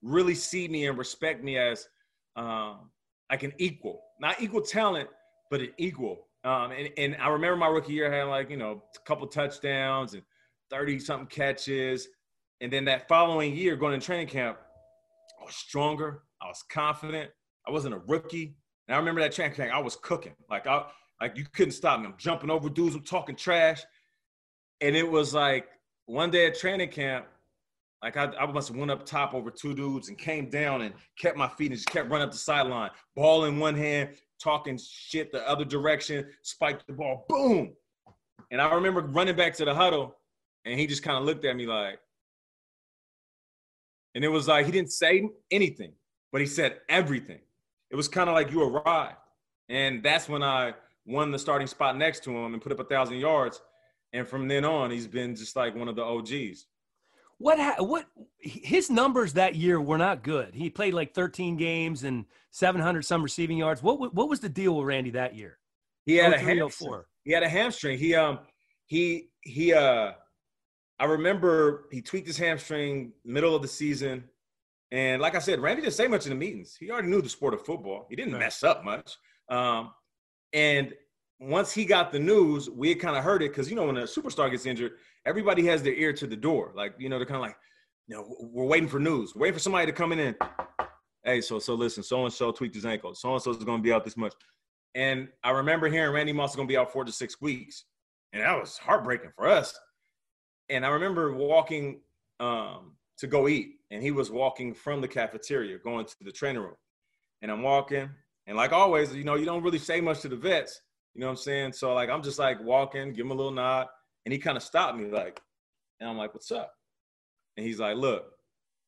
really see me and respect me as um, like an equal, not equal talent, but an equal. Um, and, and I remember my rookie year had like, you know, a couple touchdowns and 30 something catches. And then that following year going to training camp, I was stronger. I was confident. I wasn't a rookie. And I remember that training camp, I was cooking. Like I, like you couldn't stop me. I'm jumping over dudes. I'm talking trash. And it was like one day at training camp, like I, I must have went up top over two dudes and came down and kept my feet and just kept running up the sideline. Ball in one hand, talking shit the other direction, spiked the ball, boom. And I remember running back to the huddle, and he just kind of looked at me like, and it was like he didn't say anything, but he said everything. It was kind of like you arrived. And that's when I won the starting spot next to him and put up a thousand yards. And from then on, he's been just like one of the OGs. What what his numbers that year were not good. He played like 13 games and 700 some receiving yards. What what was the deal with Randy that year? He had a hamstring. He had a hamstring. He um he he uh I remember he tweaked his hamstring middle of the season. And like I said, Randy didn't say much in the meetings. He already knew the sport of football. He didn't mess up much. Um, and once he got the news, we had kind of heard it because you know when a superstar gets injured, everybody has their ear to the door. Like you know they're kind of like, you know, we're waiting for news, we're waiting for somebody to come in and, hey, so so listen, so and so tweaked his ankle, so and so is going to be out this much, and I remember hearing Randy Moss is going to be out four to six weeks, and that was heartbreaking for us. And I remember walking um, to go eat, and he was walking from the cafeteria going to the training room, and I'm walking, and like always, you know, you don't really say much to the vets. You know what I'm saying? So like I'm just like walking, give him a little nod, and he kind of stopped me like, and I'm like, "What's up?" And he's like, "Look,"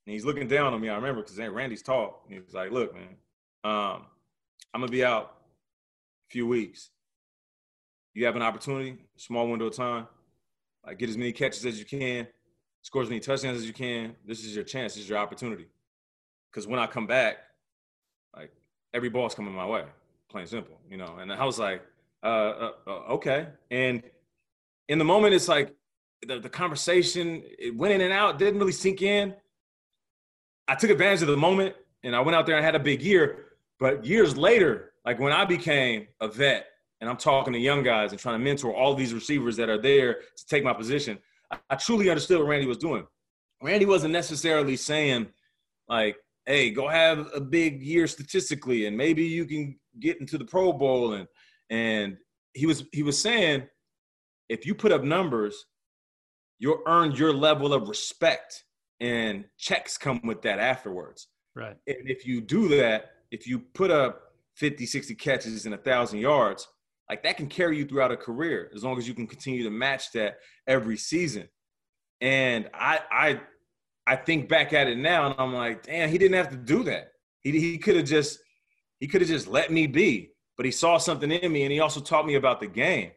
and he's looking down on me. I remember because Randy's tall. And he like, "Look, man, um, I'm gonna be out a few weeks. You have an opportunity, small window of time, like get as many catches as you can, score as many touchdowns as you can. This is your chance. This is your opportunity. Because when I come back, like every ball's coming my way, plain simple, you know. And I was like, uh, uh, uh, okay. And in the moment, it's like the, the conversation, it went in and out, didn't really sink in. I took advantage of the moment and I went out there and had a big year. But years later, like when I became a vet and I'm talking to young guys and trying to mentor all these receivers that are there to take my position, I, I truly understood what Randy was doing. Randy wasn't necessarily saying, like, hey, go have a big year statistically, and maybe you can get into the Pro Bowl. And and he was he was saying, if you put up numbers, you'll earn your level of respect, and checks come with that afterwards. Right. And if you do that, if you put up 50, 60 catches and a thousand yards, like that can carry you throughout a career as long as you can continue to match that every season. And I I I think back at it now and I'm like, damn, he didn't have to do that. He, he could have just he could have just let me be. But he saw something in me and he also taught me about the game.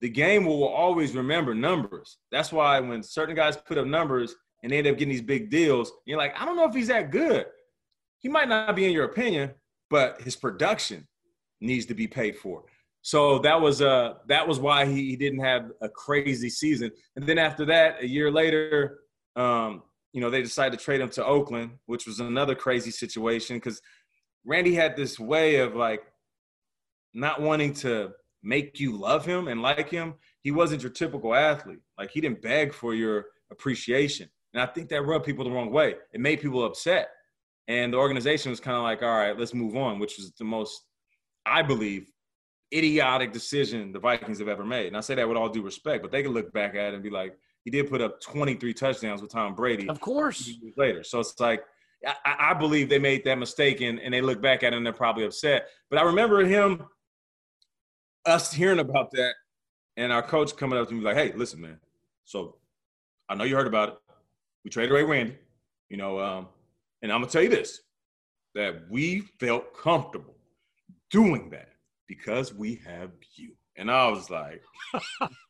The game will, always remember numbers. That's why when certain guys put up numbers and they end up getting these big deals, you're like, I don't know if he's that good. He might not be in your opinion, but his production needs to be paid for. So that was uh that was why he, he didn't have a crazy season. And then after that, a year later, um, you know, they decided to trade him to Oakland, which was another crazy situation because Randy had this way of like not wanting to make you love him and like him. He wasn't your typical athlete. Like he didn't beg for your appreciation. And I think that rubbed people the wrong way. It made people upset. And the organization was kind of like, all right, let's move on, which was the most, I believe, idiotic decision the Vikings have ever made. And I say that with all due respect, but they can look back at it and be like, he did put up 23 touchdowns with Tom Brady. Of course. Later. So it's like, I, I, believe they made that mistake and, and they look back at it and they're probably upset. But I remember him, us hearing about that, and our coach coming up to me like, hey, listen, man. So I know you heard about it. We traded away Randy, you know, um, and I'm going to tell you this that we felt comfortable doing that because we have you. And I was like,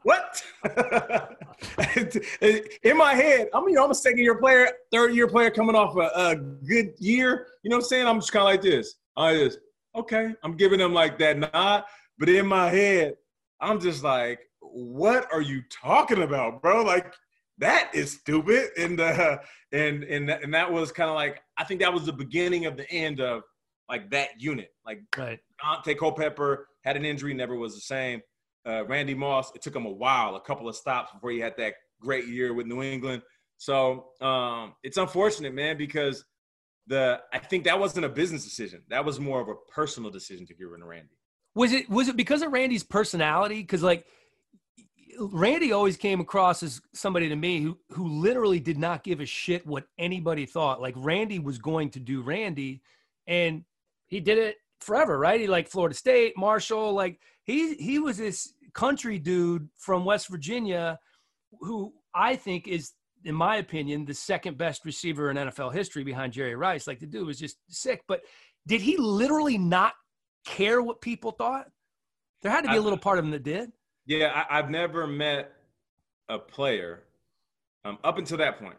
what? In my head, I'm you know, I'm a second year player, third year player coming off a, a good year. You know what I'm saying? I'm just kind of like this. I just, okay. I'm giving them like that nod. But in my head, I'm just like, what are you talking about, bro? Like, that is stupid. And uh, and and and that was kind of like I think that was the beginning of the end of like that unit. Like right. Daunte Culpepper had an injury, never was the same. Uh, Randy Moss, it took him a while, a couple of stops before he had that great year with New England. So um, it's unfortunate, man, because the I think that wasn't a business decision. That was more of a personal decision to get rid of Randy. Was it was it because of Randy's personality? Because like Randy always came across as somebody to me who who literally did not give a shit what anybody thought. Like Randy was going to do Randy, and he did it forever, right? He like Florida State, Marshall, like he he was this country dude from West Virginia who I think is in my opinion the second best receiver in NFL history behind Jerry Rice. Like the dude was just sick, but did he literally not care what people thought? There had to be a little part of him that did. Yeah, I, have never met a player um, up until that point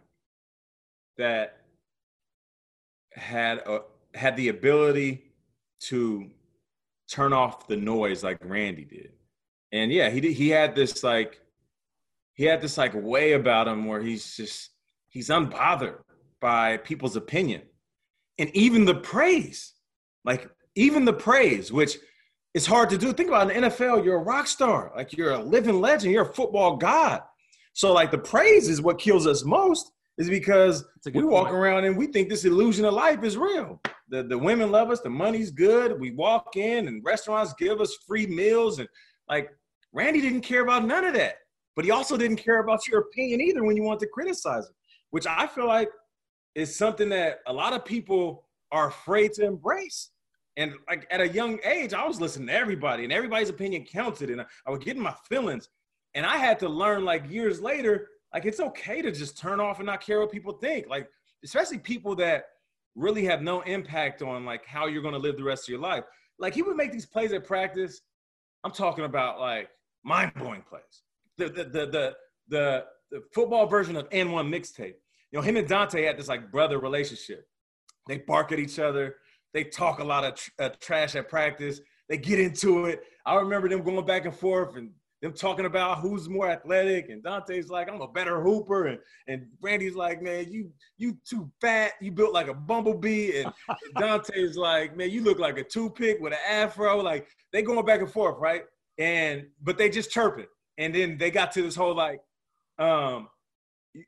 that had a, had the ability to turn off the noise like Randy did. And yeah, he did, he had this like he had this like way about him where he's just he's unbothered by people's opinion and even the praise. Like even the praise which is hard to do. Think about in the NFL, you're a rock star. Like you're a living legend, you're a football god. So like the praise is what kills us most is because we walk point. around and we think this illusion of life is real. The, the women love us, the money's good. We walk in and restaurants give us free meals. And like Randy didn't care about none of that. But he also didn't care about your opinion either when you want to criticize him, which I feel like is something that a lot of people are afraid to embrace. And like at a young age, I was listening to everybody, and everybody's opinion counted, and I, I was getting my feelings. And I had to learn, like years later, like it's okay to just turn off and not care what people think. Like especially people that really have no impact on like how you're going to live the rest of your life. Like he would make these plays at practice. I'm talking about like mind blowing plays. The the the the the, the football version of AND1 mixtape. You know, him and Daunte had this like brother relationship. They bark at each other. They talk a lot of tr- uh, trash at practice. They get into it. I remember them going back and forth and them talking about who's more athletic, and Daunte's like, I'm a better hooper, and and Randy's like, man, you you too fat, you built like a bumblebee, and, Daunte's like, man, you look like a toothpick with an afro. Like they going back and forth, right? And but they just chirping, and then they got to this whole like, um,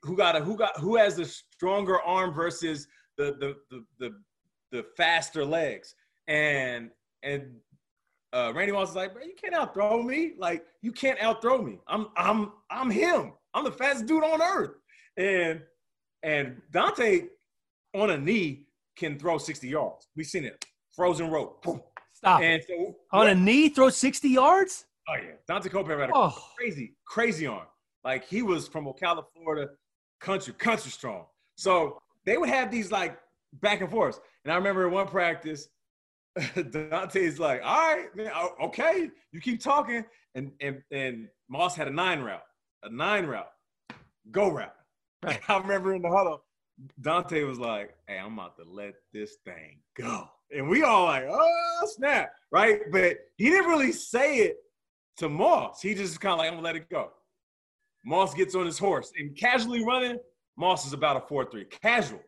who got a who got who has the stronger arm versus the the the the, the faster legs, and and uh, Randy Moss is like, bro, you can't outthrow me. Like, you can't outthrow me. I'm I'm I'm him. I'm the fastest dude on earth. And and Daunte on a knee can throw 60 yards. We've seen it. Frozen rope. Boom. Stop. And so, on what? a knee, throw 60 yards? Oh yeah. Daunte Culpepper had a oh. crazy, crazy arm. Like he was from Ocala, Florida, country, country strong. So they would have these like back and forth. And I remember in one practice, Daunte's like, all right, man, okay, you keep talking. And and and Moss had a nine route, a nine route, go route. Right. I remember in the huddle, Daunte was like, "Hey, I'm about to let this thing go," and we all like, "Oh snap!" Right? But he didn't really say it to Moss. He just kind of like, "I'm gonna let it go." Moss gets on his horse and casually running. Moss is about a four-three, casual,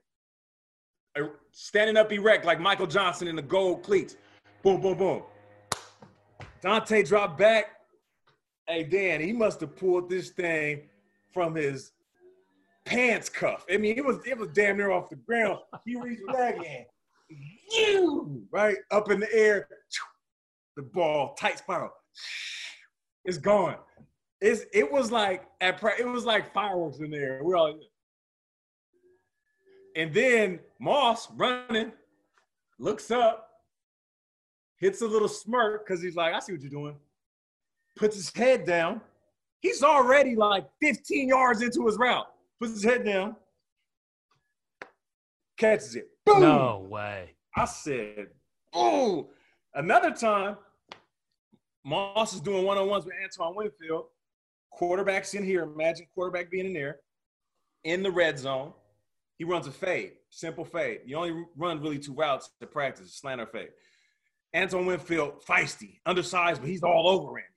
standing up erect like Michael Johnson in the gold cleats. Boom, boom, boom. Daunte dropped back. Hey, Dan, he must have pulled this thing from his pants cuff. I mean, it was it was damn near off the ground. He reached back and you right up in the air. The ball, tight spiral. It's gone. It's it was like at it was like fireworks in there. We're all and then Moss running, looks up, hits a little smirk because he's like, I see what you're doing. Puts his head down. He's already like 15 yards into his route puts his head down, catches it. Boom! No way. I said, oh. Another time, Moss is doing one on ones with Antoine Winfield. Quarterback's in here. Imagine quarterback being in there in the red zone. He runs a fade, simple fade. You only run really two routes to practice, slant or fade. Antoine Winfield, feisty, undersized, but he's all over Randy.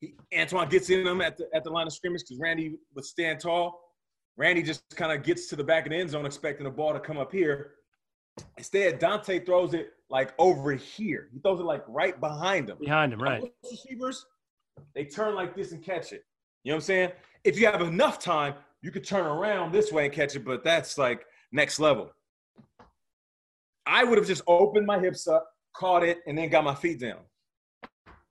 He, Antoine gets in him at the, at the line of scrimmage because Randy would stand tall. Randy just kind of gets to the back of the end zone expecting the ball to come up here. Instead, Daunte throws it like over here. He throws it like right behind him. Behind him, right. Receivers, they turn like this and catch it. You know what I'm saying? If you have enough time, you could turn around this way and catch it, but that's like next level. I would have just opened my hips up, caught it, and then got my feet down.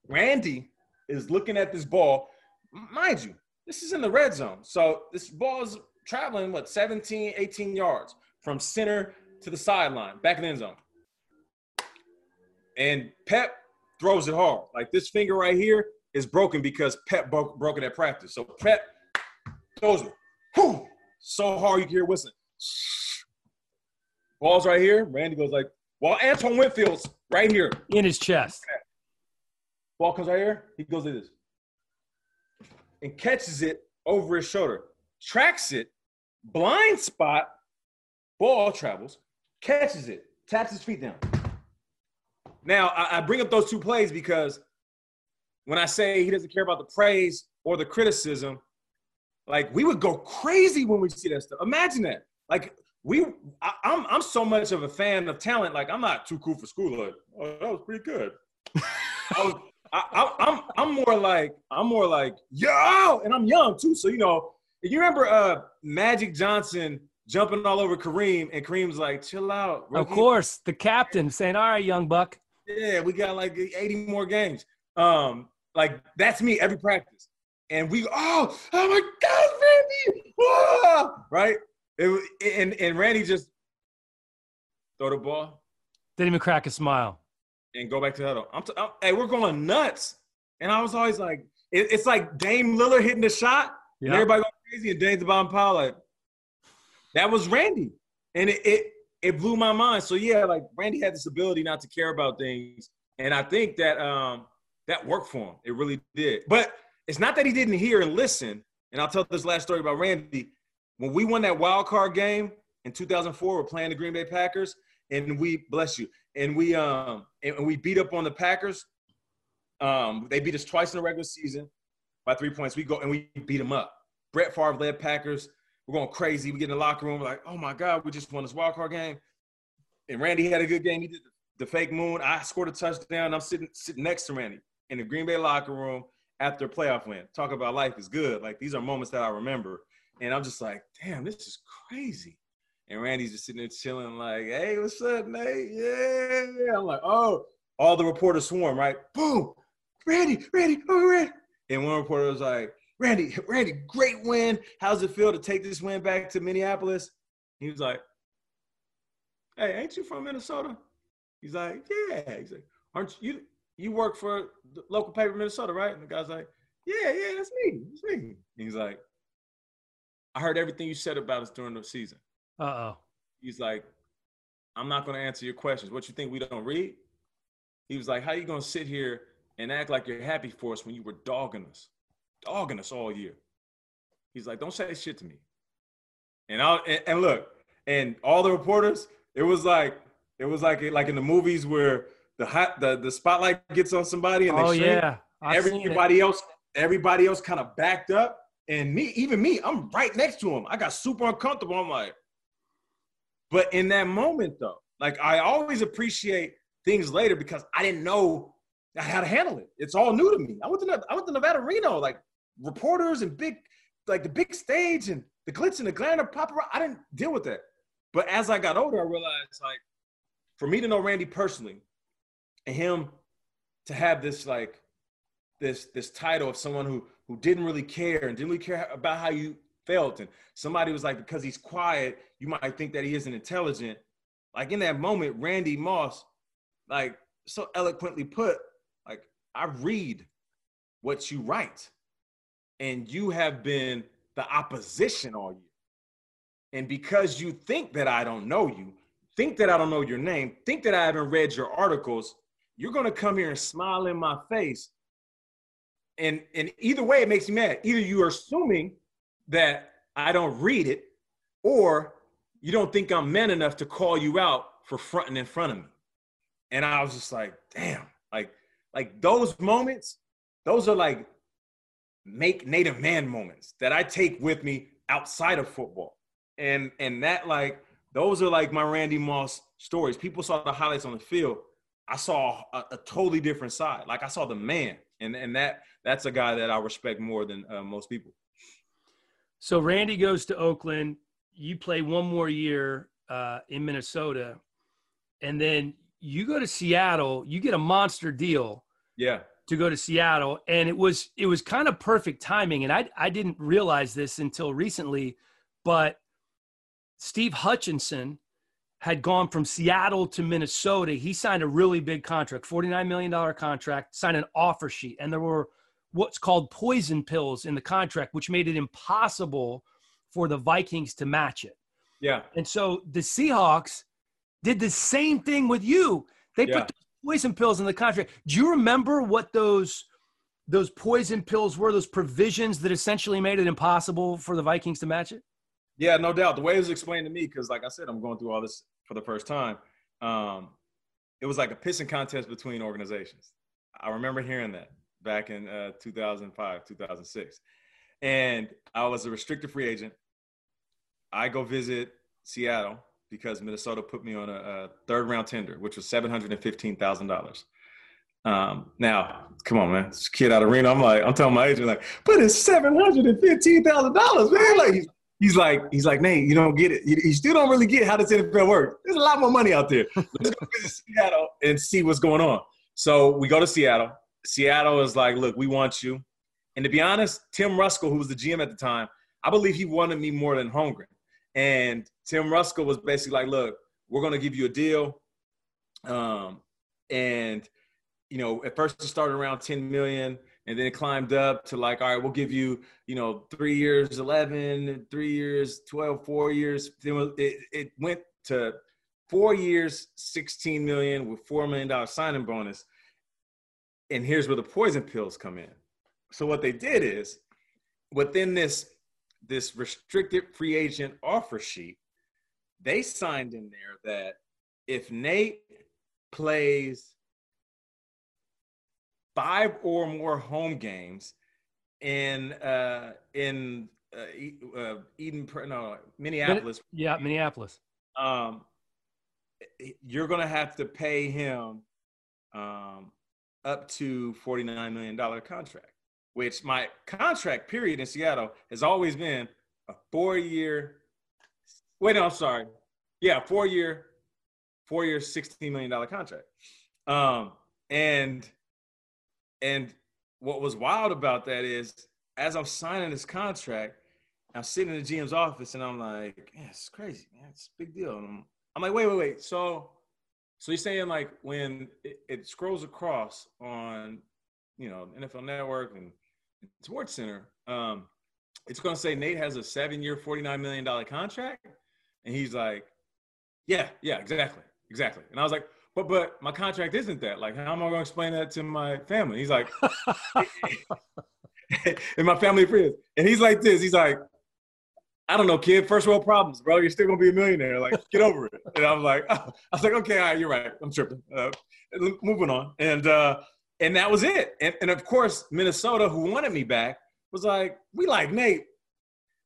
Randy is looking at this ball. Mind you, this is in the red zone. So this ball is traveling, what, 17, 18 yards from center to the sideline, back in the end zone. And Pep throws it hard. Like this finger right here is broken because Pep broke, broke it at practice. So Pep throws it whew, so hard you can hear whistling. Ball's right here. Randy goes like, well, Antoine Winfield's right here. In his chest. Ball comes right here. He goes like this. And catches it over his shoulder. Tracks it blind spot, ball travels, catches it, taps his feet down. Now, I, I bring up those two plays because when I say he doesn't care about the praise or the criticism, like we would go crazy when we see that stuff. Imagine that. Like we, I, am I'm, I'm so much of a fan of talent. Like I'm not too cool for school. Like, oh, that was pretty good. I was, I, I'm, I'm more like, I'm more like, yo, and I'm young too. So you know, you remember uh, Magic Johnson jumping all over Kareem, and Kareem's like, "Chill out." Rookie. Of course, the captain saying, "All right, young buck." Yeah, we got like 80 more games. Um, like that's me every practice, and we oh oh my God, Randy, right? It, and and Randy just throw the ball. Didn't even crack a smile. And go back to the huddle. I'm, t- I'm hey, we're going nuts. And I was always like, it, it's like Dame Lillard hitting the shot, yep. and everybody going crazy and James Bond Powell. Like, that was Randy, and it, it it blew my mind. So yeah, like Randy had this ability not to care about things, and I think that um that worked for him. It really did. But it's not that he didn't hear and listen. And I'll tell this last story about Randy. When we won that wild card game in 2004, we're playing the Green Bay Packers, and we bless you, and we um and we beat up on the Packers. Um, they beat us twice in the regular season by three points. We go and we beat them up. Brett Favre led Packers. We're going crazy. We get in the locker room. We're like, oh my God, we just won this wild card game. And Randy had a good game. He did the fake moon. I scored a touchdown. I'm sitting sitting next to Randy in the Green Bay locker room after playoff win. Talk about life is good. Like these are moments that I remember. And I'm just like, damn, this is crazy. And Randy's just sitting there chilling, like, hey, what's up, Nate? Yeah. I'm like, oh, all the reporters swarm, right? Boom, Randy, Randy, oh, Randy. And one reporter was like, Randy, Randy, great win. How's it feel to take this win back to Minneapolis? He was like, Hey, ain't you from Minnesota? He's like, Yeah. He's like, Aren't you you work for the local paper Minnesota, right? And the guy's like, Yeah, yeah, that's me. That's me. And he's like, I heard everything you said about us during the season. Uh-oh. He's like, I'm not gonna answer your questions. What you think we don't read? He was like, How you gonna sit here and act like you're happy for us when you were dogging us? dogging us all year. He's like, don't say shit to me. And I and, and look, and all the reporters, it was like it was like like in the movies where the hot the, the spotlight gets on somebody and they oh shrink. yeah, I've everybody else everybody else kind of backed up. And me even me i'm right next to him. I got super uncomfortable. I'm like but in that moment though like i always appreciate things later because i didn't know how to handle it. It's all new to me. I went to i went to nevada reno like reporters and big like the big stage and the glitz and the glamour paparazzi i didn't deal with that. But as i got older i realized like for me to know randy personally and him to have this like this this title of someone who who didn't really care and didn't really care about how you felt. And somebody was like because he's quiet you might think that he isn't intelligent. Like in that moment randy moss like so eloquently put like i read what you write and you have been the opposition all year. And because you think that i don't know you think that i don't know your name think that i haven't read your articles you're to come here and smile in my face. And and either way it makes me mad. Either you are assuming that i don't read it or you don't think i'm man enough to call you out for fronting in front of me. And i was just like damn like like those moments those are like make native man moments that i take with me outside of football. And and that like those are like my randy moss stories. People saw the highlights on the field i saw a, a totally different side like i saw the man and and that that's a guy that I respect more than uh, most people. So Randy goes to Oakland. You play one more year uh, in Minnesota, and then you go to Seattle. You get a monster deal. Yeah. To go to Seattle, and it was it was kind of perfect timing, and I I didn't realize this until recently, but Steve Hutchinson had gone from Seattle to Minnesota. He signed a really big contract, $49 million contract, signed an offer sheet. And there were what's called poison pills in the contract, which made it impossible for the Vikings to match it. Yeah. And so the Seahawks did the same thing with you. They Yeah. put poison pills in the contract. Do you remember what those those poison pills were? Those provisions that essentially made it impossible for the Vikings to match it? Yeah, no doubt. The way it was explained to me, because like I said, I'm going through all this for the first time. Um, it was like a pissing contest between organizations. I remember hearing that back in uh, 2005, 2006. And I was a restricted free agent. I go visit Seattle because Minnesota put me on a, a third round tender, which was $715,000. Um, now, come on, man. This kid out of Reno, I'm like, I'm telling my agent, like, but it's $715,000, man. Like, he's, like, he's like, Nate, you don't get it. You, you still don't really get how this NFL works. There's a lot more money out there. Let's go visit Seattle and see what's going on. So we go to Seattle. Seattle is like, look, we want you. And to be honest, Tim Ruskell, who was the GM at the time, I believe he wanted me more than Holmgren. And Tim Ruskell was basically like, look, we're going to give you a deal. Um, and, you know, at first it started around 10 million and then it climbed up to like, all right, we'll give you, you know, three years, 11, three years, 12, four years. Then it, it went to four years, 16 million with $4 million signing bonus. And here's where the poison pills come in. So what they did is within this this restricted free agent offer sheet, they signed in there that if Nate plays five or more home games in uh, in uh, uh, Eden, no, Minneapolis, Yeah, Minneapolis. um, you're gonna have to pay him um, up to forty nine million dollar contract. Which my contract period in Seattle has always been a four year. Wait, no, I'm sorry. Yeah, four year, four year, sixteen million dollar contract. Um, and and what was wild about that is as I'm signing this contract, I'm sitting in the GM's office and I'm like, yeah, it's crazy, man. It's a big deal. And I'm, I'm like, wait, wait, wait. So, so you're saying like when it, it scrolls across on, you know, NFL Network and Sports Center, um, it's going to say Nate has a seven-year, forty-nine million dollar contract, and he's like, yeah, yeah, exactly, exactly. And I was like, but but my contract isn't that. Like, how am I going to explain that to my family? He's like, and my family friends, and he's like this. He's like, I don't know, kid. First world problems, bro. You're still gonna be a millionaire. Like, get over it. And I'm like, oh. I was like, okay, all right, you're right. I'm tripping. Uh, moving on. And uh, and that was it. And, and of course, Minnesota, who wanted me back, was like, we like Nate.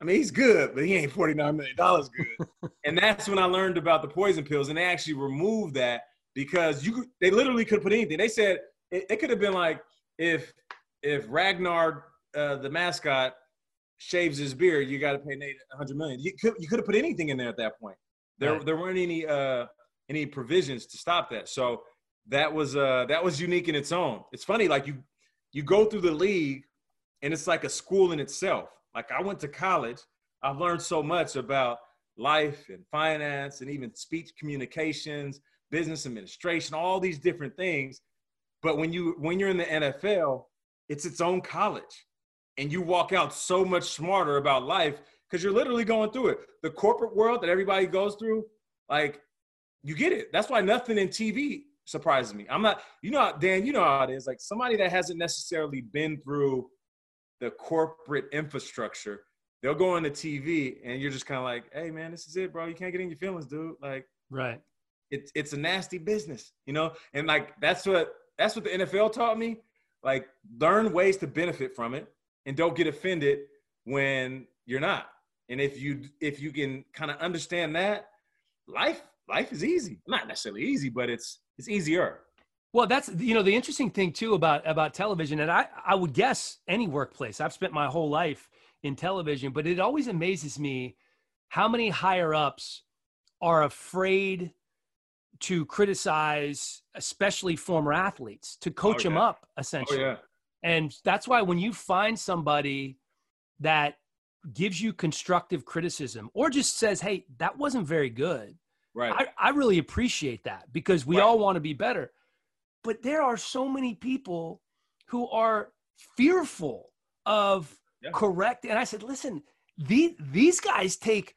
I mean, he's good, but he ain't $49 million good. and that's when I learned about the poison pills. And they actually removed that because you they literally could put anything. They said it, it could have been like if if Ragnar, uh, the mascot, shaves his beard, you got to pay Nate 100 million. You could you could have put anything in there at that point. There right. there weren't any uh any provisions to stop that. So that was uh that was unique in its own. It's funny like you you go through the league and it's like a school in itself. Like I went to college, I've learned so much about life and finance and even speech communications, business administration, all these different things. But when you when you're in the NFL, it's its own college. And you walk out so much smarter about life because you're literally going through it. The corporate world that everybody goes through, like you get it. That's why nothing in TV surprises me. I'm not, you know, Dan, you know how it is. Like somebody that hasn't necessarily been through the corporate infrastructure, they'll go on the TV and you're just kind of like, hey man, this is it, bro. You can't get in your feelings, dude. Like, right. It's it's a nasty business, you know? And like that's what that's what the NFL taught me. Like, learn ways to benefit from it and don't get offended when you're not. And if you if you can kind of understand that, life life is easy. Not necessarily easy, but it's it's easier. Well, that's you know the interesting thing too about about television, and I I would guess any workplace. I've spent my whole life in television, but it always amazes me how many higher ups are afraid to criticize, especially former athletes, to oh, coach oh, yeah. them up essentially. Oh, yeah. And that's why when you find somebody that gives you constructive criticism or just says, "Hey, that wasn't very good," right? I, I really appreciate that because we right. all want to be better. But there are so many people who are fearful of yeah. correct. And I said, listen, these, these guys take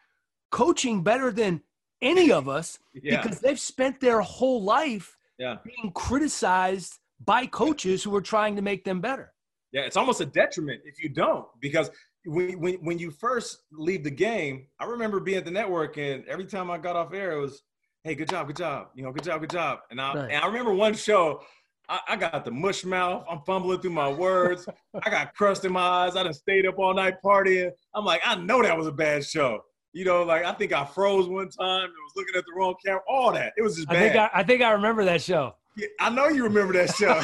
coaching better than any of us yeah. because they've spent their whole life yeah. being criticized by coaches who are trying to make them better. Yeah, it's almost a detriment if you don't because when, when, when you first leave the game, I remember being at the network and every time I got off air, it was, hey, good job, good job, you know, good job, good job. And I, right. and I remember one show, I, I, got the mush mouth. I'm fumbling through my words. I got crust in my eyes. I done stayed up all night partying. I'm like, I know that was a bad show. You know, like I think I froze one time and was looking at the wrong camera. All that. It was just bad. I think I, I, think I remember that show. Yeah, I know you remember that show.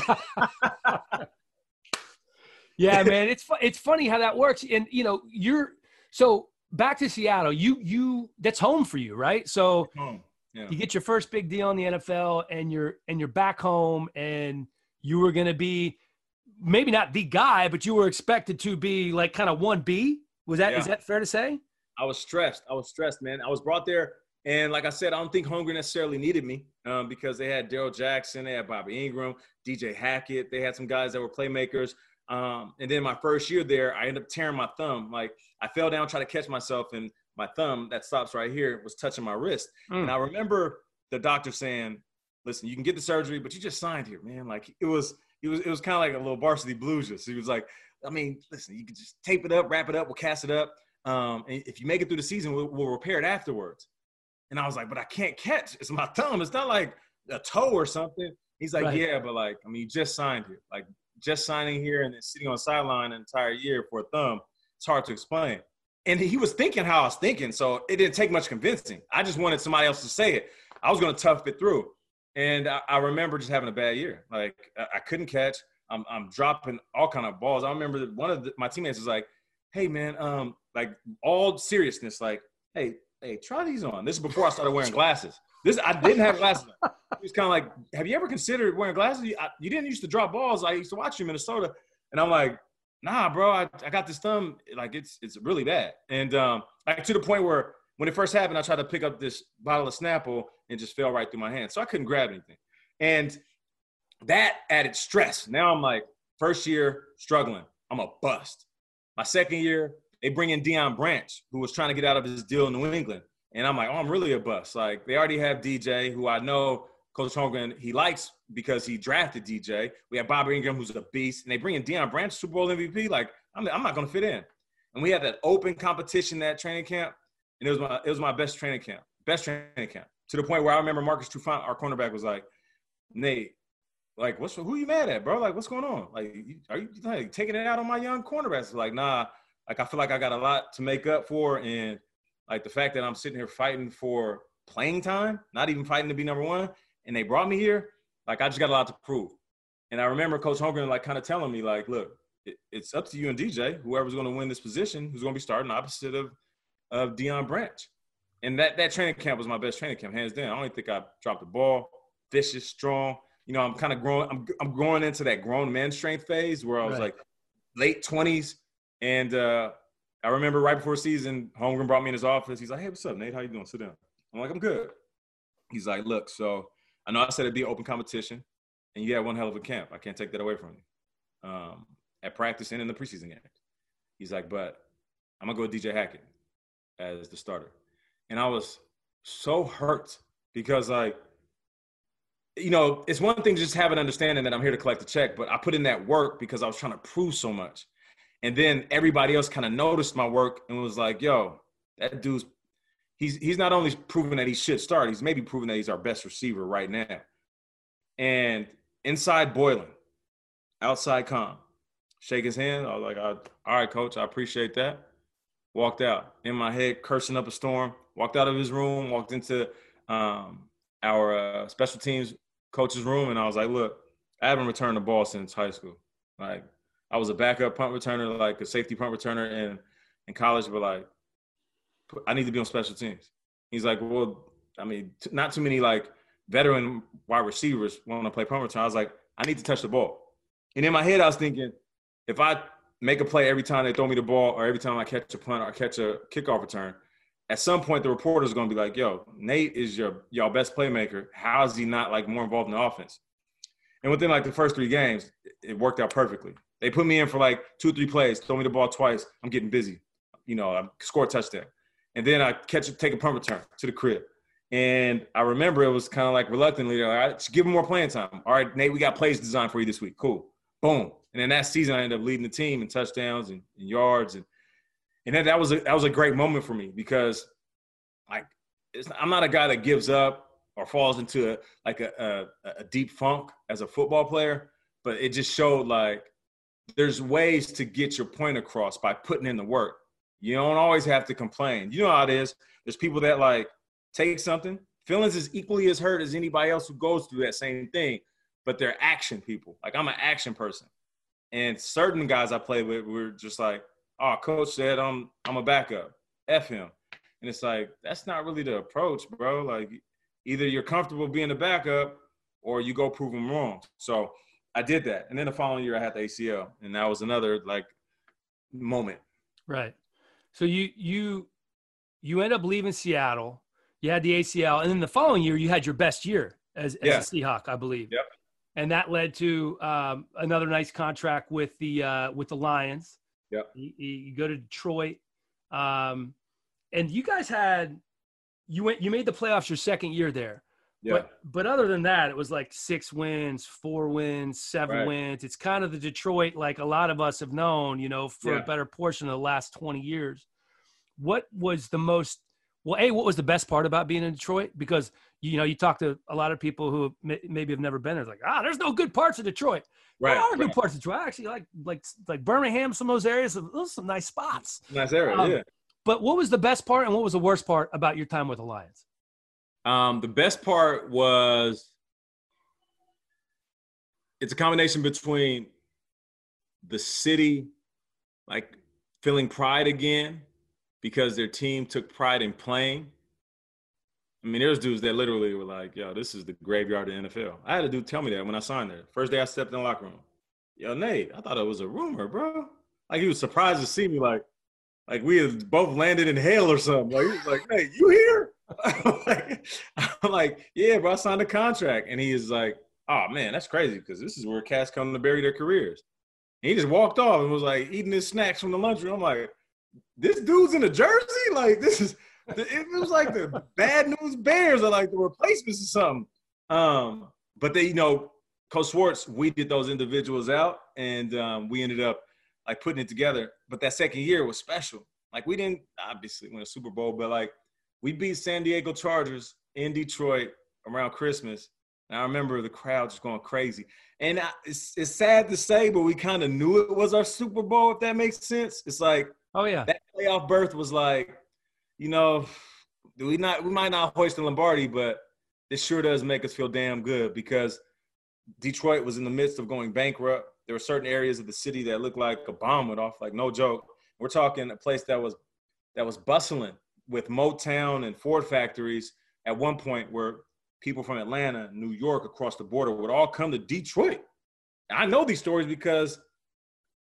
yeah, man. It's it's funny how that works. And you know, you're so back to Seattle. You you that's home for you, right? So yeah. You get your first big deal in the NFL, and you're and you're back home, and you were going to be maybe not the guy, but you were expected to be like kind of one B. Was that yeah. is that fair to say? I was stressed. I was stressed, man. I was brought there, and like I said, I don't think Holmgren necessarily needed me um, because they had Darrell Jackson, they had Bobby Engram, DJ Hackett, they had some guys that were playmakers. Um, and then my first year there, I ended up tearing my thumb. Like I fell down, trying to catch myself, and my thumb that stops right here was touching my wrist. Mm. And I remember the doctor saying, listen, you can get the surgery, but you just signed here, man. Like it was, it was, it was kind of like a little varsity blues. So he was like, I mean, listen, you can just tape it up, wrap it up, we'll cast it up. Um, and if you make it through the season, we'll, we'll repair it afterwards. And I was like, but I can't catch. It's my thumb. It's not like a toe or something. He's like, right. yeah, but like, I mean, you just signed here. Like just signing here and then sitting on the sideline an entire year for a thumb. It's hard to explain and he was thinking how I was thinking, so it didn't take much convincing. I just wanted somebody else to say it. I was going to tough it through, and I, I, remember just having a bad year. Like I, I couldn't catch. I'm, I'm, dropping all kind of balls. I remember one of the, my teammates was like, "Hey man, um, like all seriousness, like, hey, hey, try these on." This is before I started wearing glasses. This I didn't have glasses. On. He was kind of like, "Have you ever considered wearing glasses? You, I, you didn't used to drop balls. I used to watch you in Minnesota." And I'm like, nah, bro, I, I got this thumb, like it's it's really bad. And um, like to the point where when it first happened, I tried to pick up this bottle of Snapple and just fell right through my hand. So I couldn't grab anything. And that added stress. Now I'm like, first year, struggling. I'm a bust. My second year, they bring in Deion Branch, who was trying to get out of his deal in New England. And I'm like, oh, I'm really a bust. Like they already have DJ, who I know Coach Holmgren, he likes because he drafted DJ. We have Bobby Engram, who's a beast, and they bring in Deion Branch, Super Bowl MVP. Like, I'm, I'm not to fit in. And we had that open competition that training camp, and it was my it was my best training camp, best training camp. To the point where I remember Marcus Trufant, our cornerback, was like, Nate, like, what's who you mad at, bro? Like, what's going on? Like, are you like, taking it out on my young cornerbacks? Like, nah. Like, I feel like I got a lot to make up for, and like the fact that I'm sitting here fighting for playing time, not even fighting to be number one, and they brought me here. Like, I just got a lot to prove. And I remember Coach Holmgren like kind of telling me, like, look, it, it's up to you and DJ, whoever's going to win this position, who's going to be starting opposite of of Deion Branch. And that that training camp was my best training camp, hands down. I don't think I dropped the ball. Vicious, strong, you know, I'm kind of growing. I'm I'm growing into that grown man strength phase where I was right. like late twenties, and uh, I remember right before season, Holmgren brought me in his office. He's like, "Hey, what's up, Nate? How you doing? Sit down." I'm like, "I'm good." He's like, "Look, so I know I said it'd be open competition, and you had one hell of a camp. I can't take that away from you. Um, at practice and in the preseason games." He's like, "But I'm gonna go with DJ Hackett as the starter," and I was so hurt because like you know, it's one thing just having an understanding that I'm here to collect a check, but I put in that work because I was trying to prove so much. And then everybody else kind of noticed my work and was like, yo, that dude's he's he's not only proven that he should start, he's maybe proven that he's our best receiver right now. And inside boiling, outside calm, shake his hand. I was like, all right, coach, I appreciate that. Walked out in my head, cursing up a storm. Walked out of his room, walked into um, our uh, special teams coach's room and I was like, look, I haven't returned the ball since high school. Like I was a backup punt returner, like a safety punt returner in in college, but like I need to be on special teams. He's like, well, I mean, t- not too many like veteran wide receivers want to play punt return. I was like, I need to touch the ball. And in my head, I was thinking, if I make a play every time they throw me the ball or every time I catch a punt or catch a kickoff return, at some point the reporter's going to be like, "Yo, Nate is your y'all best playmaker. How is he not like more involved in the offense?" And within like the first three games, it worked out perfectly. They put me in for like two or three plays, throw me the ball twice. I'm getting busy. You know, I score a touchdown, and then I catch it, take a punt return to the crib. And I remember it was kind of like reluctantly, like, give him more playing time. All right, Nate, we got plays designed for you this week. Cool. Boom. And then that season, I ended up leading the team in touchdowns and, and yards and and that, that was a, that was a great moment for me because like I'm not a guy that gives up or falls into a, like a, a, a deep funk as a football player, but it just showed like there's ways to get your point across by putting in the work. You don't always have to complain. You know how it is. There's people that like take something. Feelings is equally as hurt as anybody else who goes through that same thing, but they're action people. Like I'm an action person. And certain guys I play with were just like, oh, coach said I'm I'm a backup. F him. And it's like, that's not really the approach, bro. Like either you're comfortable being a backup or you go prove them wrong. So I did that. And then the following year I had the ACL. And that was another like moment. Right. So you you you end up leaving Seattle. You had the ACL, and then the following year you had your best year as, as yeah. a Seahawk, I believe. Yep. And that led to um, another nice contract with the uh, with the Lions. Yep. You, you go to Detroit, um, and you guys had you went you made the playoffs your second year there. Yeah. But but other than that, it was like six wins, four wins, seven right. wins. It's kind of the Detroit like a lot of us have known, you know, for yeah. a better portion of the last 20 years. What was the most well, A, what was the best part about being in Detroit? Because you know, you talk to a lot of people who may, maybe have never been there. Like, ah, there's no good parts of Detroit. Right. There are right. good parts of Detroit. I actually like like like Birmingham. Some of those areas, those are some nice spots. Nice area, um, yeah. But what was the best part and what was the worst part about your time with the Lions? Um, the best part was it's a combination between the city, like feeling pride again because their team took pride in playing. I mean, there's dudes that literally were like, yo, this is the graveyard of the NFL. I had a dude tell me that when I signed there. First day I stepped in the locker room. Yo, Nate, I thought it was a rumor, bro. Like he was surprised to see me like, like we had both landed in hell or something. Like like, "Hey, you here?" I'm, like, "Yeah, bro, I signed a contract." And he is like, "Oh man, that's crazy because this is where cats come to bury their careers." And he just walked off and was like eating his snacks from the lunchroom. I'm like, "This dude's in a jersey? Like this is." It was like the bad news bears are like the replacements or something. Um, but they, you know, Coach Schwartz weeded those individuals out, and um, we ended up like putting it together. But that second year was special. Like we didn't obviously win a Super Bowl, but like we beat San Diego Chargers in Detroit around Christmas. And I remember the crowd just going crazy. And I, it's, it's sad to say, but we kind of knew it was our Super Bowl, if that makes sense. It's like, oh yeah, that playoff berth was like, you know, we not we might not hoist the Lombardi, but this sure does make us feel damn good because Detroit was in the midst of going bankrupt. There were certain areas of the city that looked like a bomb went off, like no joke. We're talking a place that was that was bustling with Motown and Ford factories at one point where people from Atlanta, New York, across the border would all come to Detroit. I know these stories because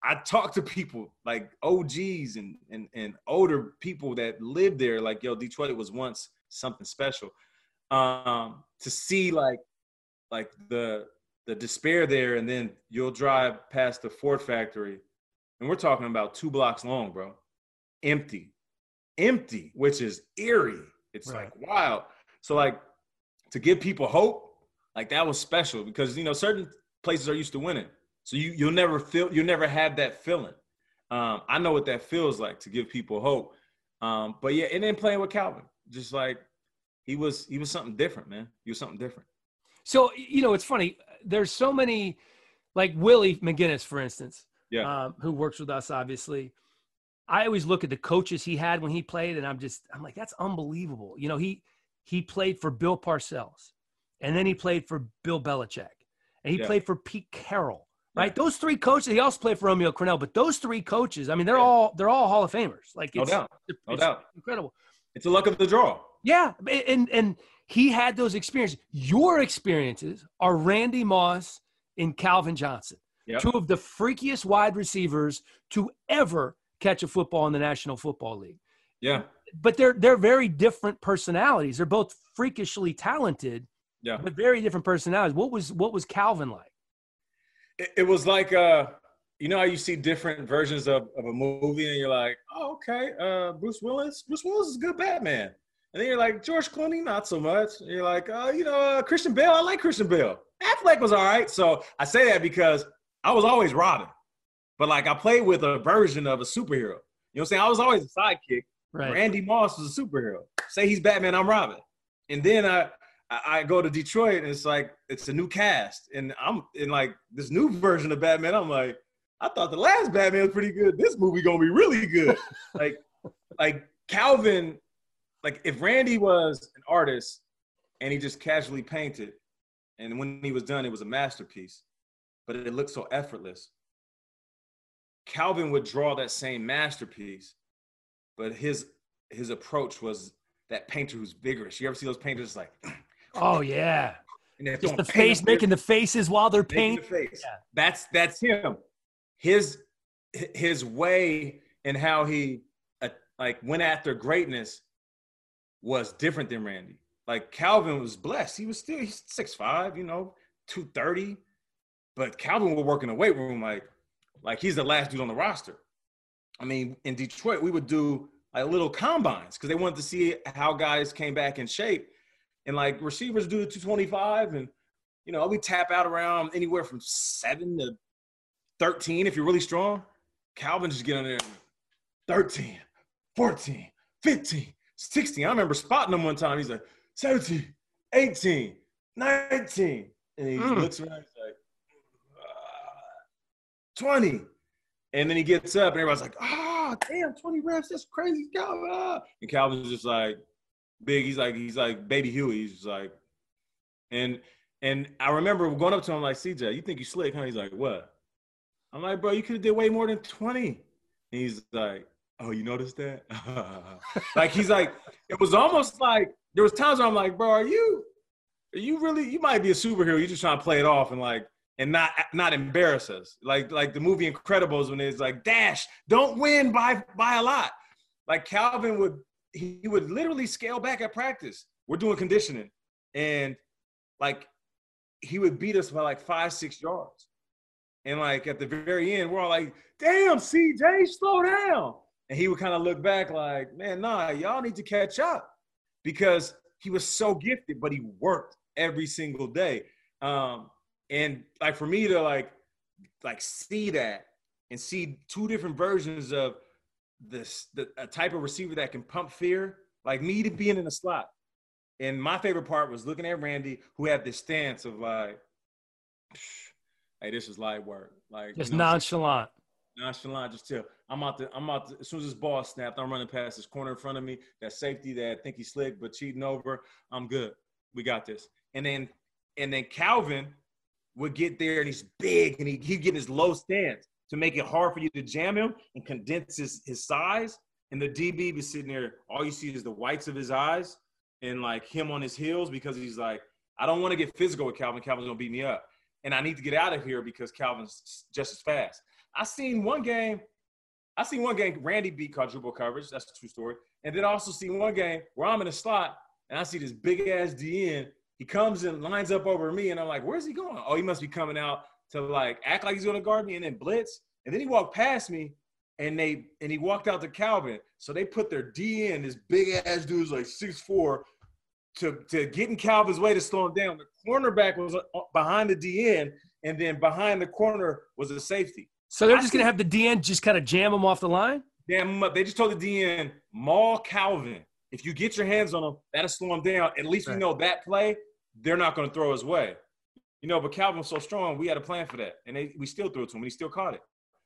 I talk to people like OGs and, and, and older people that lived there. Like, yo, Detroit was once something special. Um, to see like like the the despair there, and then you'll drive past the Ford factory, and we're talking about two blocks long, bro. Empty, empty, which is eerie. It's right. like wild. So like to give people hope, like that was special because you know certain places are used to winning. So you you'll never feel you'll never have that feeling. Um, I know what that feels like to give people hope. Um, but yeah, and then playing with Calvin, just like he was he was something different, man. He was something different. So you know, it's funny. There's so many, like Willie McGinest, for instance, yeah, um, who works with us, obviously. I always look at the coaches he had when he played, and I'm just I'm like, that's unbelievable. You know, he he played for Bill Parcells, and then he played for Bill Belichick, and he yeah. played for Pete Carroll. Right, yeah. those three coaches. He also played for Romeo Crennel, but those three coaches. I mean, they're yeah. all they're all Hall of Famers. Like, no doubt, no doubt, incredible. It's a luck of the draw. Yeah, and and he had those experiences. Your experiences are Randy Moss and Calvin Johnson, yep. two of the freakiest wide receivers to ever catch a football in the National Football League. Yeah, but they're they're very different personalities. They're both freakishly talented, yeah, but very different personalities. What was what was Calvin like? It, it was like uh, you know how you see different versions of, of a movie and you're like, oh, okay, uh, Bruce Willis. Bruce Willis is a good Batman. And then you're like, George Clooney, not so much. And you're like, uh, you know, uh, Christian Bale, I like Christian Bale. Affleck was all right. So I say that because I was always Robin. But like I played with a version of a superhero. You know what I'm saying? I was always a sidekick. Right. Randy Moss was a superhero. Say he's Batman, I'm Robin. And then I I go to Detroit and it's like it's a new cast. And I'm in like this new version of Batman. I'm like, I thought the last Batman was pretty good. This movie gonna be really good. like like Calvin like if Randy was an artist and he just casually painted, and when he was done, it was a masterpiece, but it looked so effortless. Calvin would draw that same masterpiece, but his his approach was that painter who's vigorous. You ever see those painters like? Oh yeah. Just the face making the faces while they're painting. The face. Yeah. That's that's him. His his way and how he uh, like went after greatness was different than Randy. Like Calvin was blessed. He was still he's six five, you know, two thirty. But Calvin would work in the weight room like like he's the last dude on the roster. I mean, in Detroit, we would do like little combines because they wanted to see how guys came back in shape. And like receivers do the 225, and you know, we tap out around anywhere from seven to 13 if you're really strong. Calvin just get on there 13, 14, 15, 16. I remember spotting him one time. He's like, 17, 18, 19. And he mm. looks around, he's like, uh, 20. And then he gets up and everybody's like, ah, oh, damn, 20 reps, that's crazy. Calvin. Ah. And Calvin's just like, big. He's like, he's like baby Huey. He's just like, and and I remember going up to him like, CJ, you think you slick, huh? He's like, what? I'm like, bro, you could have did way more than 20. And he's like, oh, you noticed that? like he's like, it was almost like there was times where I'm like, bro, are you, are you really? You might be a superhero. You're just trying to play it off and like and not not embarrass us. Like like the movie Incredibles when it's like dash, don't win by by a lot. Like Calvin would he would literally scale back at practice. We're doing conditioning, and like he would beat us by like five six yards. And like at the very end, we're all like, damn, CJ, slow down. And he would kind of look back like, man, nah, y'all need to catch up because he was so gifted, but he worked every single day. Um, and like for me to like like see that and see two different versions of this the a type of receiver that can pump fear, like me to being in the slot. And my favorite part was looking at Randy, who had this stance of like, "Hey, this is light work." Like just you know, nonchalant. Nonchalant, just chill. I'm out to, I'm out as soon as this ball snapped, I'm running past this corner in front of me. That safety that I think he's slick, but cheating over. I'm good. We got this. And then, and then Calvin would get there and he's big and he he get his low stance to make it hard for you to jam him and condense his, his size. And the DB be sitting there, all you see is the whites of his eyes and like him on his heels because he's like, I don't want to get physical with Calvin. Calvin's gonna beat me up. And I need to get out of here because Calvin's just as fast. I seen one game, I seen one game Randy beat quadruple coverage. That's a true story. And then I also see one game where I'm in a slot and I see this big ass DN. He comes and lines up over me, and I'm like, where's he going? Oh, he must be coming out to like act like he's gonna guard me and then blitz. And then he walked past me and they and he walked out to Calvin. So they put their DN, this big ass dude's like six four, to to get in Calvin's way to slow him down. The cornerback was uh, behind the DN, and then behind the corner was a safety. So they're just gonna have the DN just kind of jam them off the line. Him up. They just told the DN, maul Calvin. If you get your hands on him, that'll slow him down. At least right. we know that play, they're not gonna throw his way. You know, but Calvin's so strong, we had a plan for that, and they, we still threw it to him, and he still caught it.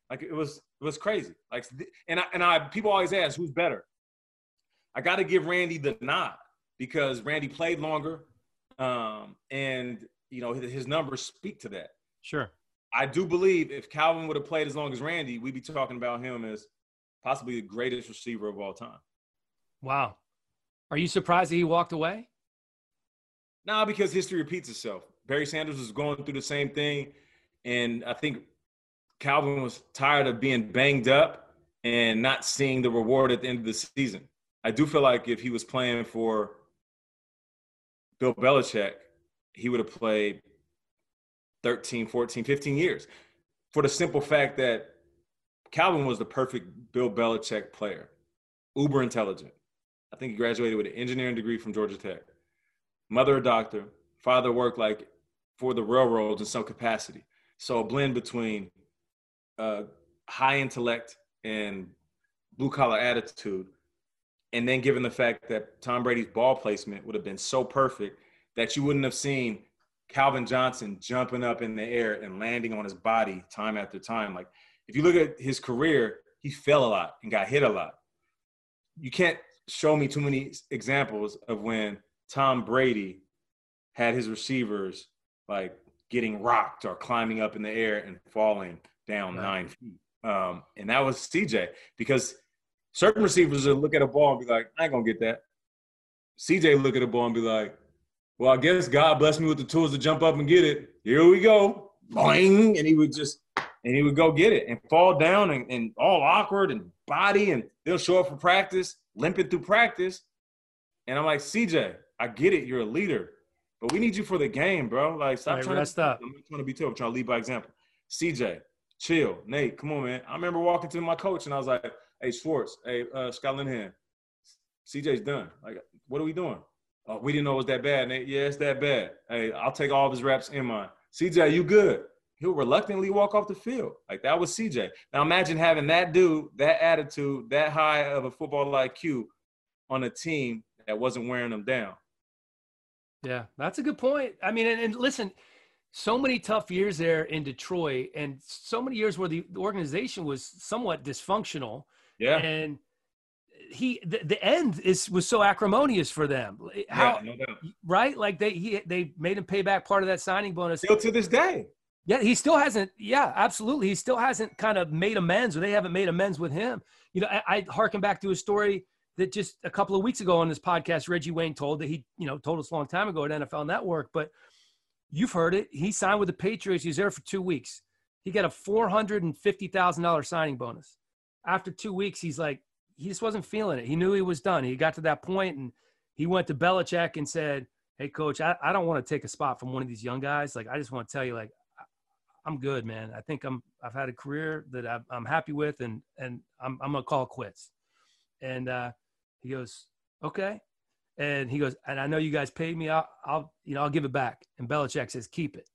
Like it was, it was crazy. Like, and I, and I, people always ask, who's better? I got to give Randy the nod because Randy played longer, um, and you know his, his numbers speak to that. Sure. I do believe if Calvin would have played as long as Randy, we'd be talking about him as possibly the greatest receiver of all time. Wow. Are you surprised that he walked away? No, nah, because history repeats itself. Barry Sanders was going through the same thing. And I think Calvin was tired of being banged up and not seeing the reward at the end of the season. I do feel like if he was playing for Bill Belichick, he would have played 13, 14, 15 years for the simple fact that Calvin was the perfect Bill Belichick player, uber intelligent. I think he graduated with an engineering degree from Georgia Tech. Mother a doctor, father worked like for the railroads in some capacity. So a blend between uh, high intellect and blue collar attitude. And then given the fact that Tom Brady's ball placement would have been so perfect that you wouldn't have seen Calvin Johnson jumping up in the air and landing on his body time after time. Like if you look at his career, he fell a lot and got hit a lot. You can't show me too many examples of when Tom Brady had his receivers like getting rocked or climbing up in the air and falling down right. nine feet. Um, and that was CJ because certain receivers will look at a ball and be like, I ain't gonna get that. CJ look at a ball and be like, Well, I guess God blessed me with the tools to jump up and get it. Here we go. Boing. And he would just and he would go get it and fall down and, and all awkward and body and they'll show up for practice, limping through practice. And I'm like, CJ, I get it, you're a leader. But we need you for the game, bro. Like, stop right, trying rest to. Up. I'm trying to be tough. I'm trying to lead by example. CJ, chill. Nate, come on, man. I remember walking to my coach and I was like, "Hey, Schwartz. Hey, uh, Scott Linehan. CJ's done. Like, what are we doing? Oh, we didn't know it was that bad, Nate. Yeah, it's that bad. Hey, I'll take all of his reps in mine. CJ, you good? He'll reluctantly walk off the field. Like that was CJ. Now imagine having that dude, that attitude, that high of a football IQ on a team that wasn't wearing them down. Yeah, that's a good point. I mean, and, and, listen, so many tough years there in Detroit, and so many years where the, the organization was somewhat dysfunctional. Yeah, and he the, the, end is was so acrimonious for them. How yeah, no right? Like they he they made him pay back part of that signing bonus. Still to this day. Yeah, he still hasn't. Yeah, absolutely. He still hasn't kind of made amends, or they haven't made amends with him. You know, I, I harken back to a story that just a couple of weeks ago on this podcast, Reggie Wayne told that he, you know, told us a long time ago at NFL Network, but you've heard it. He signed with the Patriots. He's there for two weeks. He got a four hundred and fifty thousand dollars signing bonus. After two weeks, he's like, he just wasn't feeling it. He knew he was done. He got to that point and he went to Belichick and said, Hey coach, I, I don't want to take a spot from one of these young guys. Like, I just want to tell you, like, I'm good, man. I think I'm, I've had a career that I'm, I'm happy with and, and I'm, I'm going to call quits. And, uh, he goes, okay. And he goes, and I know you guys paid me. I'll, I'll, you know, I'll give it back. And Belichick says, keep it.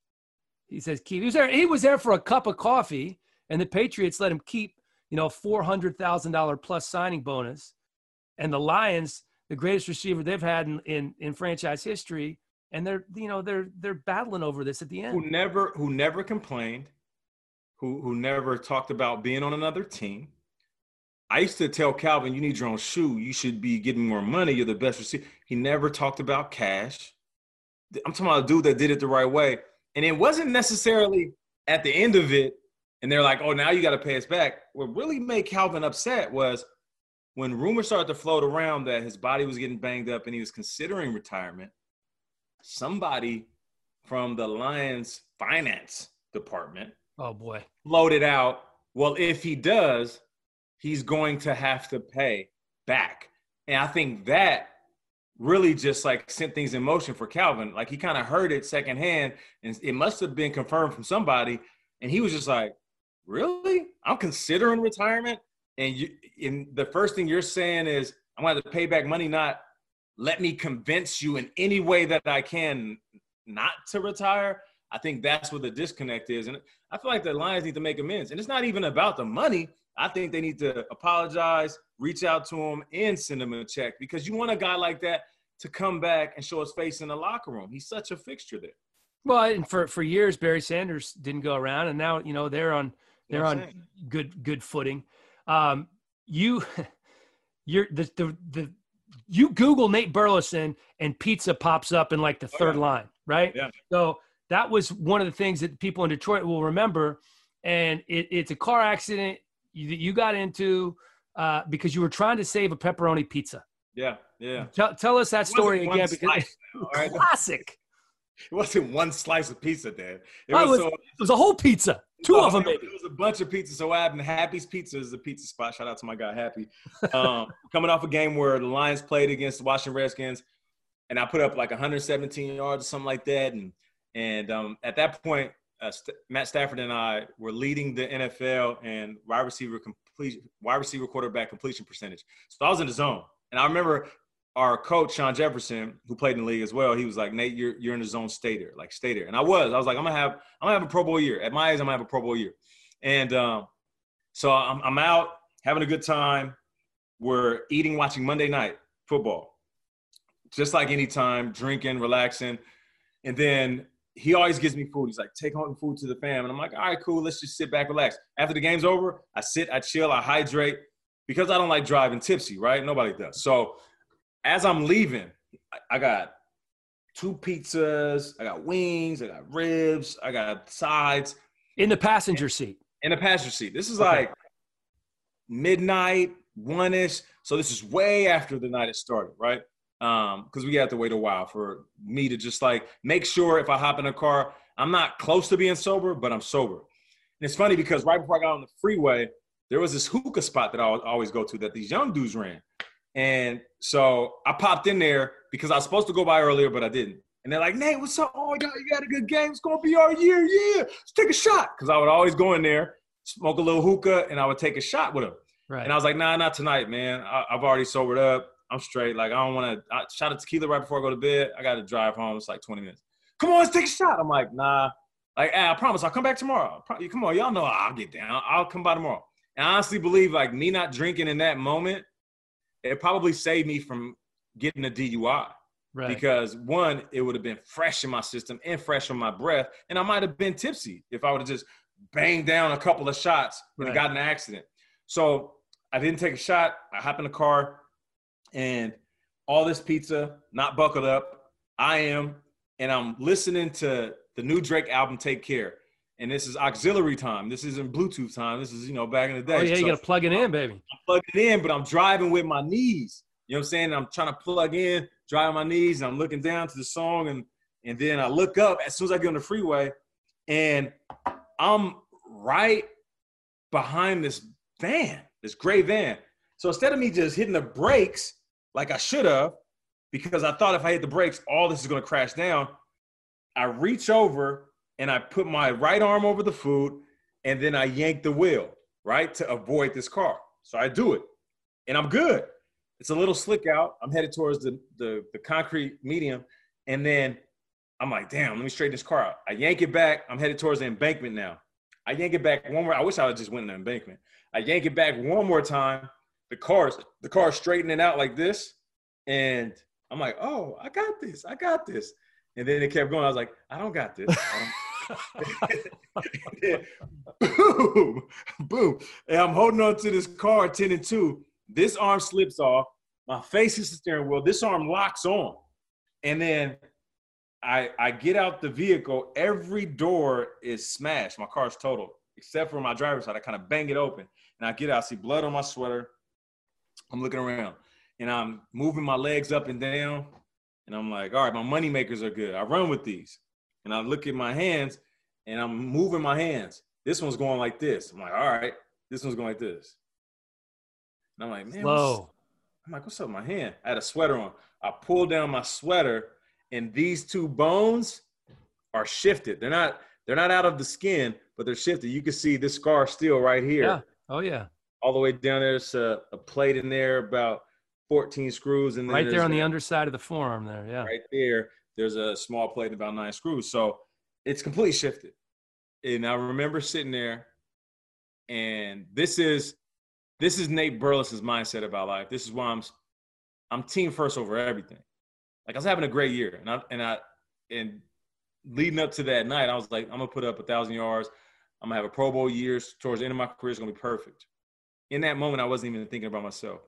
He says, keep. He was there. He was there for a cup of coffee, and the Patriots let him keep, you know, four hundred thousand dollar plus signing bonus, and the Lions, the greatest receiver they've had in, in in franchise history, and they're you know they're they're battling over this at the end. Who never who never complained, who who never talked about being on another team. I used to tell Calvin, you need your own shoe. You should be getting more money. You're the best receiver. He never talked about cash. I'm talking about a dude that did it the right way. And it wasn't necessarily at the end of it, and they're like, oh, now you got to pay us back. What really made Calvin upset was when rumors started to float around that his body was getting banged up and he was considering retirement, somebody from the Lions finance department oh boy floated out, well, if he does, he's going to have to pay back. And I think that really just like sent things in motion for Calvin. Like he kind of heard it secondhand, and it must have been confirmed from somebody. And he was just like, "Really? I'm considering retirement." And you, in the first thing you're saying is, "I'm going to pay back money, not let me convince you in any way that I can not to retire." I think that's where the disconnect is, and I feel like the Lions need to make amends. And it's not even about the money. I think they need to apologize, reach out to him, and send him a check because you want a guy like that to come back and show his face in the locker room. He's such a fixture there. Well, and for for years Barry Sanders didn't go around, and now you know they're on they're on good good footing. Um, you, you're the the the you Google Nate Burleson and pizza pops up in like the third oh, yeah. line, right? Yeah. So that was one of the things that people in Detroit will remember. And it, it's a car accident you, you got into uh, because you were trying to save a pepperoni pizza. Yeah, yeah. Tell, tell us that story again because slice, right? classic. It wasn't one slice of pizza, Dad. It, oh, was, so, it was a whole pizza. Two of them, maybe. It was a bunch of pizza. So what happened? Happy's Pizza is the pizza spot. Shout out to my guy Happy. Um, coming off a game where the Lions played against the Washington Redskins, and I put up like 117 yards or something like that. And and um, at that point, uh, St- Matt Stafford and I were leading the NFL and wide receiver complete, wide receiver quarterback completion percentage. So I was in the zone, and I remember our coach Shawn Jefferson, who played in the league as well, he was like, "Nate, you're you're in the zone. Stay there. Like stay there." And I was. I was like, "I'm gonna have I'm gonna have a Pro Bowl year. At my age, I'm gonna have a Pro Bowl year." And um, so I'm I'm out having a good time. We're eating, watching Monday night football, just like any time, drinking, relaxing, and then he always gives me food. He's like, take home food to the fam. And I'm like, all right, cool. Let's just sit back, relax. After the game's over, I sit, I chill, I hydrate because I don't like driving tipsy, right? Nobody does. So as I'm leaving, I got two pizzas, I got wings, I got ribs, I got sides. In the passenger seat. In the passenger seat. This is okay. like midnight, one ish. So this is way after the night it started, right? um because we had to wait a while for me to just like make sure if i hop in a car i'm not close to being sober but i'm sober and it's funny because right before i got on the freeway there was this hookah spot that i always go to that these young dudes ran and so i popped in there because i was supposed to go by earlier but i didn't and they're like nate what's up oh god you got a good game it's gonna be our year yeah let's take a shot because i would always go in there smoke a little hookah and i would take a shot with them right. and i was like nah not tonight man I, i've already sobered up I'm straight. Like I don't want to. shot a tequila right before I go to bed. I got to drive home. It's like 20 minutes. Come on, let's take a shot. I'm like, nah. Like, hey, I promise I'll come back tomorrow. Come on, y'all know I'll get down. I'll come by tomorrow. And I honestly believe like me not drinking in that moment, it probably saved me from getting a DUI. Right. Because one, it would have been fresh in my system and fresh on my breath, and I might have been tipsy if I would have just banged down a couple of shots and right. got an accident. So I didn't take a shot. I hop in the car, and all this pizza, not buckled up. I am, and I'm listening to the new Drake album, Take Care. And this is auxiliary time. This isn't Bluetooth time. This is, you know, back in the oh, day. Oh, yeah, you got to plug it in, baby. I'm plugging it in, but I'm driving with my knees. You know what I'm saying? I'm trying to plug in, driving my knees, and I'm looking down to the song. And, and then I look up as soon as I get on the freeway, and I'm right behind this van, this gray van. So instead of me just hitting the brakes, like I should have because I thought if I hit the brakes, all this is going to crash down. I reach over and I put my right arm over the food and then I yank the wheel, right, to avoid this car. So I do it and I'm good. It's a little slick out. I'm headed towards the, the, the concrete medium. And then I'm like, damn, let me straighten this car out. I yank it back. I'm headed towards the embankment now. I yank it back one more. I wish I would just went in the embankment. I yank it back one more time. The car's the car's straightening out like this, and I'm like, oh, I got this. I got this. And then it kept going. I was like, I don't got this. Boom, boom. And I'm holding on to this car 10 and 2. This arm slips off. My face is the steering wheel. This arm locks on. And then I I get out the vehicle. Every door is smashed. My car's total, except for my driver's side. I kind of bang it open. And I get out, I see blood on my sweater. I'm looking around and I'm moving my legs up and down. And I'm like, all right, my money makers are good. I run with these. And I look at my hands and I'm moving my hands. This one's going like this. I'm like, all right, this one's going like this. And I'm like, man, Slow. I'm like, what's up with my hand? I had a sweater on. I pull down my sweater, and these two bones are shifted. They're not, they're not out of the skin, but they're shifted. You can see this scar still right here. Yeah. Oh yeah. All the way down there's a, a plate in there about 14 screws and right there on the underside of the forearm there yeah right there there's a small plate about nine screws. So it's completely shifted. And i remember sitting there and this is this is nate burleson's mindset about life. This is why i'm i'm team first over everything. Like i was having a great year and i and i and leading up to that night i was like i'm gonna put up a thousand yards. I'm gonna have a pro bowl years towards the end of my career is gonna be perfect. In that moment i wasn't even thinking about myself.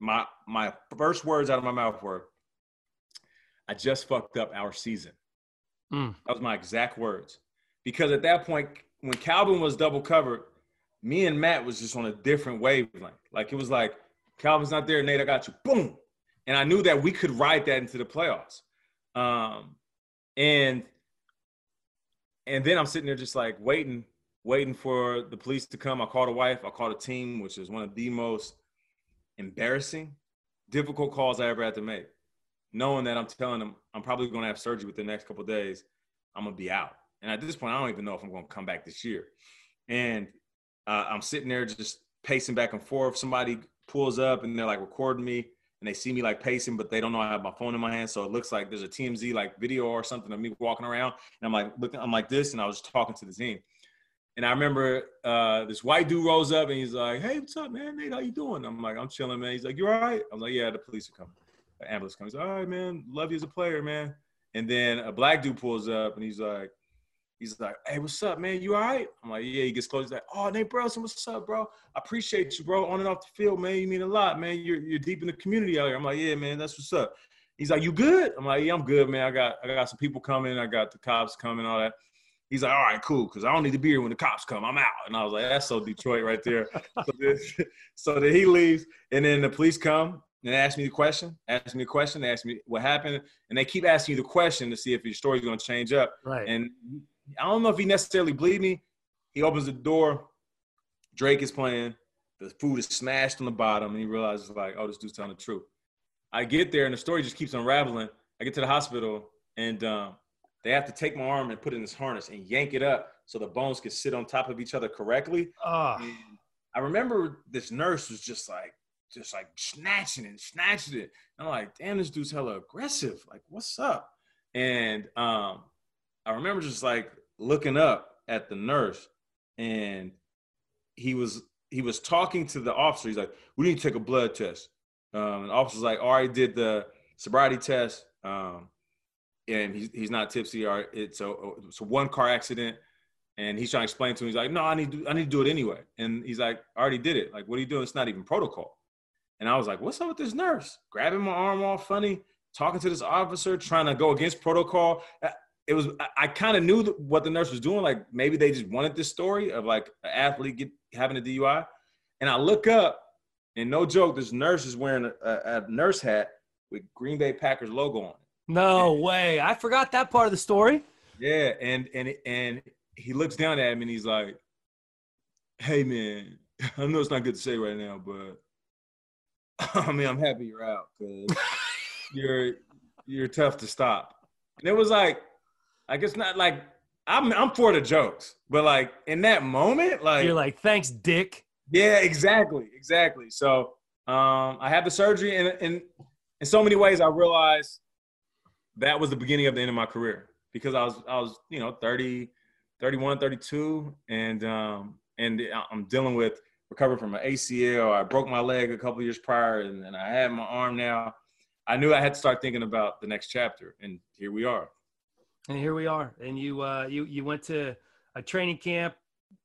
My my first words out of my mouth were, "I just fucked up our season." Mm. That was my exact words. Because at that point, when Calvin was double covered, me and Matt was just on a different wavelength. Like it was like, Calvin's not there, Nate, I got you. Boom. And I knew that we could ride that into the playoffs. Um, and and then I'm sitting there just like waiting, waiting for the police to come. I called a wife, I called a team, which is one of the most embarrassing, difficult calls I ever had to make. Knowing that I'm telling them I'm probably going to have surgery within the next couple days, I'm gonna be out. And at this point, I don't even know if I'm going to come back this year. And uh, I'm sitting there just pacing back and forth. Somebody pulls up and they're like recording me, and they see me like pacing, but they don't know I have my phone in my hand. So it looks like there's a TMZ like video or something of me walking around, and I'm like looking, I'm like this, and I was just talking to the team. And I remember uh, this white dude rose up and he's like, "Hey, what's up, man? Nate, how you doing?" I'm like, "I'm chilling, man." He's like, "You all right?" I'm like, "Yeah, the police are coming. The ambulance comes. All right, man. Love you as a player, man." And then a black dude pulls up and he's like, "He's like, hey, what's up, man? You all right?" I'm like, "Yeah." He gets close. He's like, "Oh, Nate Burleson, what's up, bro? I appreciate you, bro. On and off the field, man. You mean a lot, man. You're you're deep in the community out here." I'm like, "Yeah, man. That's what's up." He's like, "You good?" I'm like, "Yeah, I'm good, man. I got I got some people coming. I got the cops coming, all that." he's like, all right, cool, because I don't need to be here when the cops come. I'm out. And I was like, that's so Detroit right there. so, then, so then he leaves, and then the police come and ask me the question, ask me the question, they ask me what happened, and they keep asking you the question to see if your story's going to change up. Right. And I don't know if he necessarily believed me. He opens the door. Drake is playing. The food is smashed on the bottom, and he realizes like, oh, this dude's telling the truth. I get there, and the story just keeps unraveling. I get to the hospital, and um, they have to take my arm and put it in this harness and yank it up so the bones can sit on top of each other correctly. Oh. I remember this nurse was just like, just like snatching it, snatching it. And I'm like, damn, this dude's hella aggressive. Like, what's up? And um, I remember just like looking up at the nurse, and he was he was talking to the officer. He's like, "We need to take a blood test." Um, and the officer's like, "Already did the sobriety test. Um, and he's he's not tipsy or it's a it's a one car accident and he's trying to explain to him he's like no i need to i need to do it anyway and he's like i already did it like what are you doing it's not even protocol and i was like what's up with this nurse grabbing my arm all funny talking to this officer trying to go against protocol uh, it was i, I kind of knew what the nurse was doing like maybe they just wanted this story of like an athlete get, having a dui and i look up and no joke this nurse is wearing a, a nurse hat with green bay packers logo on it no way. I forgot that part of the story. Yeah, and and and he looks down at me and he's like, "Hey man, I know it's not good to say right now, but I mean I'm happy you're out because you're you're tough to stop." And it was like, I guess not like I'm I'm for the jokes, but like in that moment, like you're like, "Thanks, Dick." Yeah, exactly, exactly. So um, I had the surgery, and in in so many ways, I realized that was the beginning of the end of my career because I was I was you know 30 31, 32, and um, and I'm dealing with recovering from an ACL. I broke my leg a couple years prior, and, and I had my arm now. I knew I had to start thinking about the next chapter, and here we are. And here we are. And you uh, you you went to a training camp,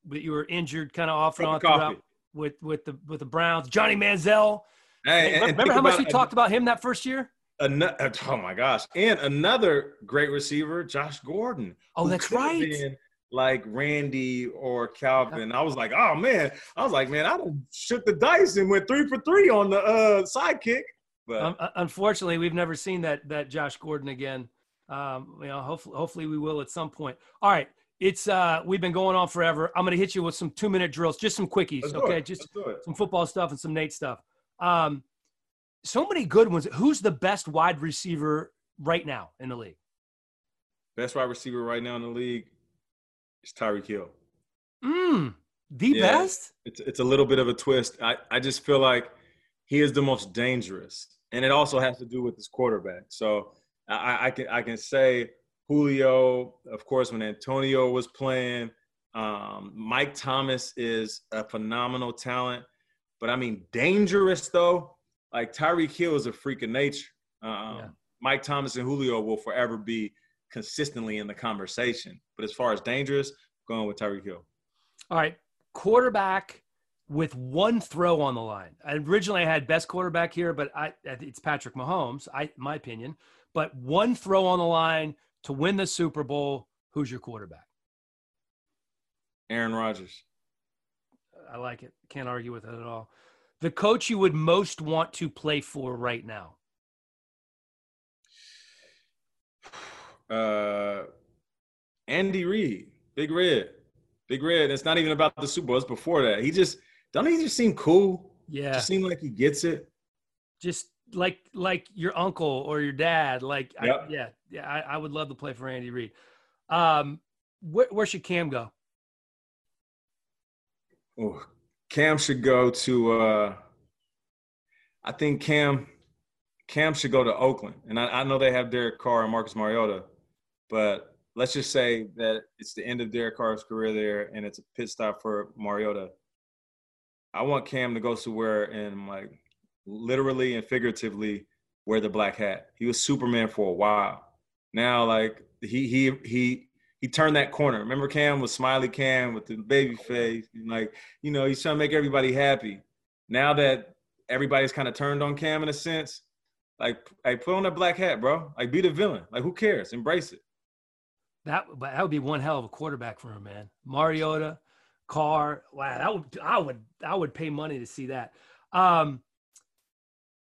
but you were injured kind of off and on throughout with with the with the Browns. Johnny Manziel. Hey, remember how much we talked about him that first year? Another, oh my gosh! And another great receiver, Josh Gordon. Oh, that's right. Like Randy or Calvin. I was like, oh man. I was like, man, I shook the dice and went three for three on the uh, sidekick. But um, unfortunately, we've never seen that that Josh Gordon again. Um, you know, hopefully, hopefully we will at some point. All right, it's uh, we've been going on forever. I'm going to hit you with some two minute drills, just some quickies, Let's okay? Just some football stuff and some Nate stuff. Um, so many good ones. Who's the best wide receiver right now in the league? Best wide receiver right now in the league is Tyreek Hill. Mm, the yeah, best? It's it's a little bit of a twist. I, I just feel like he is the most dangerous. And it also has to do with his quarterback. So I, I can I can say Julio, of course, when Antonio was playing. Um, Mike Thomas is a phenomenal talent. But I mean, dangerous though. Like Tyreek Hill is a freak of nature. Um, yeah. Mike Thomas and Julio will forever be consistently in the conversation. But as far as dangerous, going with Tyreek Hill. All right, quarterback with one throw on the line. I originally I had best quarterback here, but I it's Patrick Mahomes. I my opinion. But one throw on the line to win the Super Bowl. Who's your quarterback? Aaron Rodgers. I like it. Can't argue with it at all. The coach you would most want to play for right now? Uh, Andy Reid, Big Red, Big Red. It's not even about the Super Bowl. It's before that. He just don't he just seem cool? Yeah, just seem like he gets it. Just like like your uncle or your dad. Like yep. I, yeah, yeah. I, I, would love to play for Andy Reid. Um, where, where should Cam go? Oh, Cam should go to. Uh, I think Cam Cam should go to Oakland, and I, I know they have Derek Carr and Marcus Mariota, but let's just say that it's the end of Derek Carr's career there, and it's a pit stop for Mariota. I want Cam to go somewhere and like literally and figuratively wear the black hat. He was Superman for a while. Now, like he he he he turned that corner. Remember, Cam was Smiley Cam with the baby oh, face. and Like you know, he's trying to make everybody happy. Now that everybody's kind of turned on Cam in a sense, like, like put on that black hat, bro. Like be the villain. Like who cares? Embrace it. That that would be one hell of a quarterback for him, man. Mariota, Carr. Wow, that would I would I would pay money to see that. Um,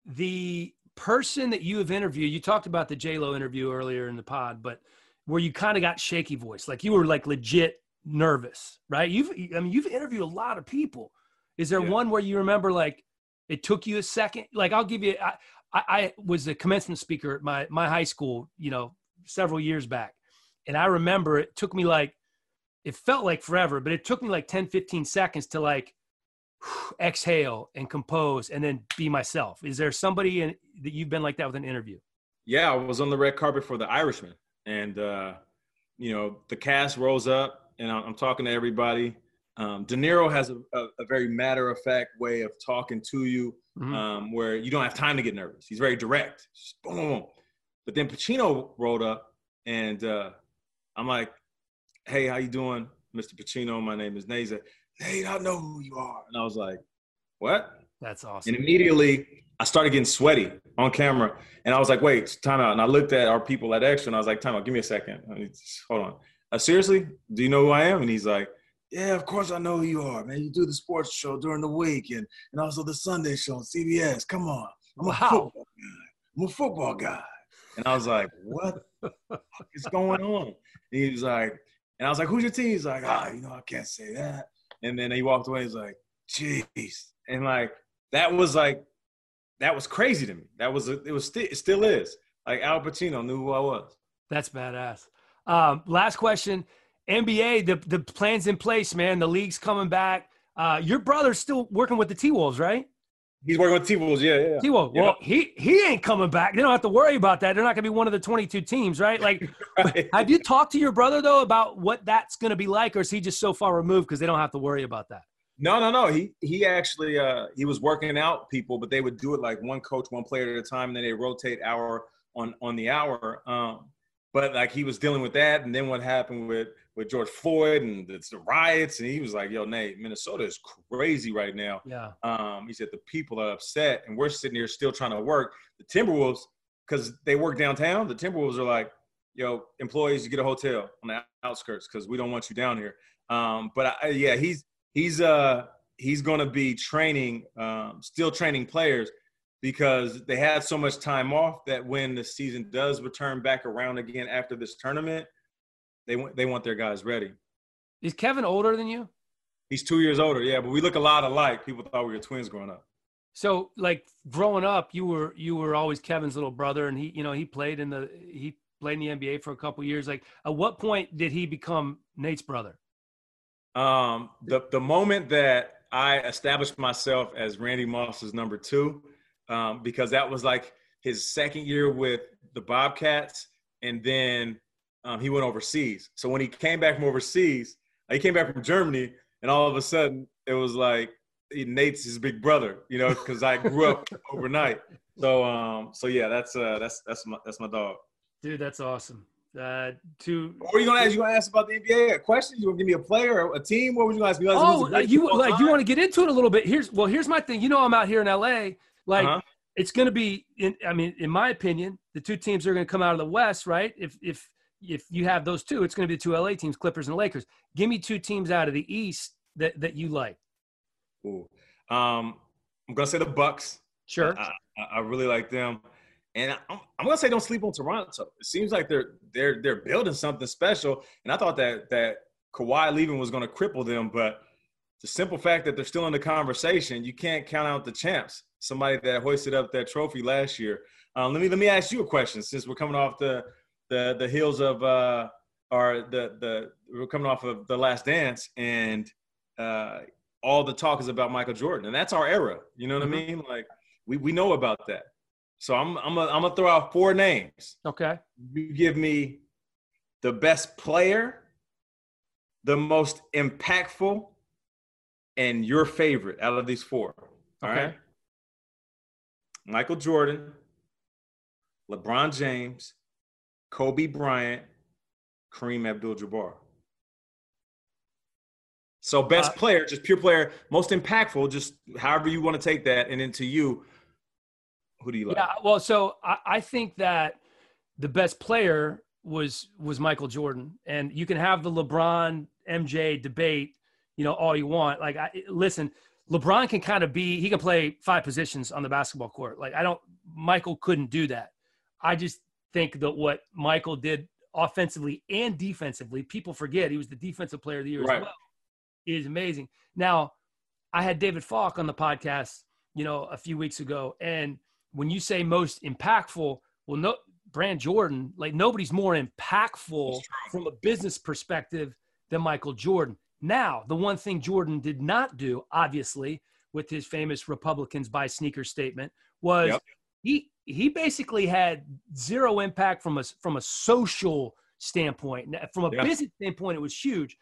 the person that you have interviewed, you talked about the J Lo interview earlier in the pod, but where you kind of got shaky voice, like you were like legit nervous, right? You've, I mean, you've interviewed a lot of people. Is there yeah. one where you remember like it took you a second? Like I'll give you, I, I, was a commencement speaker at my my high school, you know, several years back, and I remember it took me like, it felt like forever, but it took me like 10, 15 seconds to like exhale and compose and then be myself. Is there somebody in, that you've been like that with an interview? Yeah, I was on the red carpet for The Irishman, and uh, you know the cast rolls up, and I'm, talking to everybody. Um, De Niro has a, a, a very matter of fact way of talking to you, mm-hmm. um, where you don't have time to get nervous. He's very direct. Just boom. But then Pacino rolled up, and uh, I'm like, "Hey, how you doing, Mr. Pacino? My name is Neza." Nate, I know who you are. And I was like, what? That's awesome. And immediately I started getting sweaty on camera. And I was like, wait, time out. And I looked at our people at Extra and I was like, time out, give me a second. I mean, hold on. Uh, seriously? Do you know who I am? And he's like, yeah, of course I know who you are, man. You do the sports show during the week and, and also the Sunday show on CBS. Come on. I'm a wow. football guy. I'm a football guy. And I was like, what is going on? And he was like, and I was like, who's your team? He's like, ah, you know, I can't say that. And then he walked away. He's like, "Jeez," and like that was like that was crazy to me. That was it was it still is. Like Al Pacino knew who I was. That's badass. Um, last question: NBA, the the plans in place, man. The league's coming back. Uh, your brother's still working with the T Wolves, right? He's working with T Wolves. Yeah, yeah. T Wolves. Well, he he ain't coming back. They don't have to worry about that. They're not going to be one of the 22 teams, right? Like, right. have you talked to your brother though about what that's going to be like, or is he just so far removed because they don't have to worry about that? No, no, no. He he actually uh, he was working out people, but they would do it like one coach, one player at a time, and then they rotate hour on on the hour. Um, but like he was dealing with that, and then what happened with with George Floyd and the, the riots, and he was like, "Yo, Nate, Minnesota is crazy right now." Yeah. Um, he said the people are upset, and we're sitting here still trying to work. The Timberwolves, because they work downtown, the Timberwolves are like, "Yo, employees, you get a hotel on the outskirts because we don't want you down here." Um, but I, yeah, he's he's uh he's going to be training, um, still training players because they had so much time off that when the season does return back around again after this tournament, they want they want their guys ready. Is Kevin older than you? He's two years older, yeah, but we look a lot alike. People thought we were twins growing up. So, like growing up, you were you were always Kevin's little brother, and he, you know, he played in the he played in the NBA for a couple years. Like, at what point did he become Nate's brother? Um, the the moment that I established myself as Randy Moss's number two, um, because that was like his second year with the Bobcats, and then um, he went overseas. So when he came back from overseas, he came back from Germany, and all of a sudden it was like Nate's his big brother, you know, because I grew up overnight. So um, so yeah, that's uh, that's that's my that's my dog. Dude, that's awesome. Uh, to what are you gonna ask? You gonna ask about the NBA? A question? You gonna give me a player, a team? What would you gonna ask me? Oh, you like you want to get into it a little bit? Here's well, here's my thing. You know, I'm out here in LA. Like, uh-huh. it's going to be. In, I mean, in my opinion, the two teams are going to come out of the West, right? If if if you have those two, it's going to be the two LA teams, Clippers and Lakers. Give me two teams out of the East that that you like. Ooh. Um, I'm gonna say the Bucks. Sure. I, I, I really like them, and I'm, I'm, gonna say don't sleep on Toronto. It seems like they're they're they're building something special, and I thought that that Kawhi leaving was gonna cripple them, but the simple fact that they're still in the conversation, you can't count out the champs. Somebody that hoisted up that trophy last year. Um, let me let me ask you a question since we're coming off the the the heels of uh, or the the we're coming off of the Last Dance, and uh, all the talk is about Michael Jordan, and that's our era. You know what mm-hmm. I mean? Like we we know about that. So I'm I'm a, I'm gonna throw out four names. Okay. You give me the best player, the most impactful, and your favorite out of these four. All okay. right. Michael Jordan, LeBron James, Kobe Bryant, Kareem Abdul-Jabbar. So best uh, player, just pure player, most impactful, just however you want to take that, and then to you, who do you like? Yeah, well, so I, I think that the best player was was Michael Jordan, and you can have the LeBron MJ debate you know, all you want. Like, I, listen, LeBron can kind of be, he can play five positions on the basketball court. Like, I don't, Michael couldn't do that. I just think that what Michael did offensively and defensively, people forget he was the defensive player of the year right. as well, is amazing. Now, I had David Falk on the podcast, you know, a few weeks ago. And when you say most impactful, well, no, Brand Jordan, like nobody's more impactful from a business perspective than Michael Jordan. Now, the one thing Jordan did not do, obviously, with his famous Republicans buy sneakers statement, was yep. he he basically had zero impact from a from a social standpoint. From a yep. business standpoint, it was huge.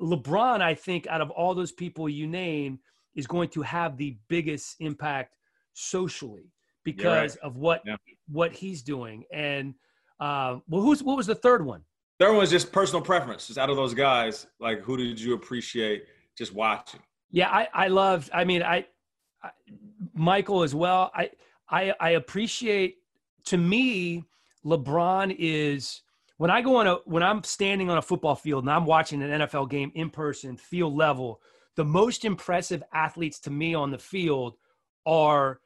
LeBron, I think, out of all those people you name, is going to have the biggest impact socially because right. of what yeah. what he's doing. And uh, well, who's what was the third one? Third one was just personal preference. Just out of those guys, like who did you appreciate just watching? Yeah, I I loved. I mean, I, I Michael as well. I I I appreciate. To me, LeBron is when I go on a when I'm standing on a football field and I'm watching an NFL game in person, field level. The most impressive athletes to me on the field are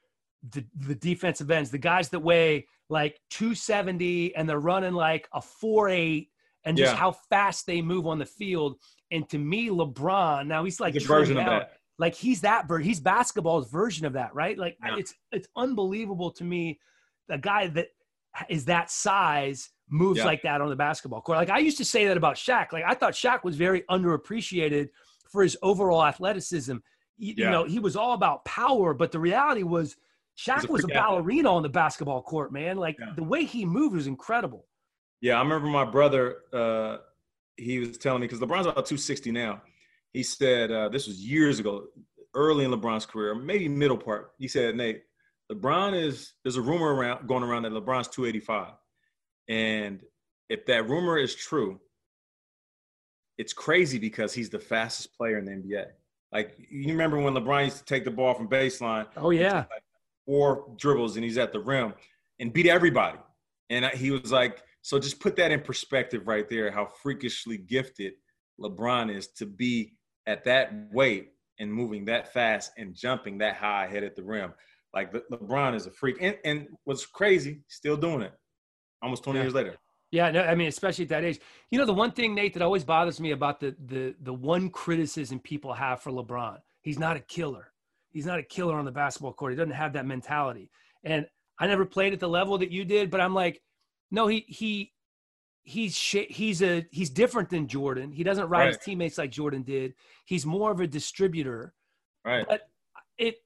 the the defensive ends, the guys that weigh like 270 and they're running like a 4-8 and just yeah. how fast they move on the field. And to me, LeBron, now he's like the version out, of that. Like he's that ver- he's basketball's version of that, right? Like yeah. it's it's unbelievable to me, a guy that is that size moves yeah. like that on the basketball court. Like I used to say that about Shaq. Like I thought Shaq was very underappreciated for his overall athleticism. you, yeah. you know, he was all about power, but the reality was Shaq was a, ballerina on the basketball court, man. Like yeah. the way he moved was incredible. Yeah, I remember my brother. Uh, he was telling me because LeBron's about 260 now. He said uh, this was years ago, early in LeBron's career, maybe middle part. He said, Nate, LeBron is. There's a rumor around going around that LeBron's 285, and if that rumor is true, it's crazy because he's the fastest player in the NBA. Like you remember when LeBron used to take the ball from baseline? Oh yeah, like four dribbles and he's at the rim and beat everybody. And he was like, so just put that in perspective right there, how freakishly gifted LeBron is to be at that weight and moving that fast and jumping that high head at the rim. Like Le- LeBron is a freak. And, and what's crazy, still doing it almost 20 yeah. years later. Yeah, no, I mean, especially at that age. You know, the one thing, Nate, that always bothers me about the the the one criticism people have for LeBron, he's not a killer. He's not a killer on the basketball court. He doesn't have that mentality. And I never played at the level that you did, but I'm like, no, he he he's he's a he's different than Jordan. He doesn't ride right. his teammates like Jordan did. He's more of a distributor. Right. But if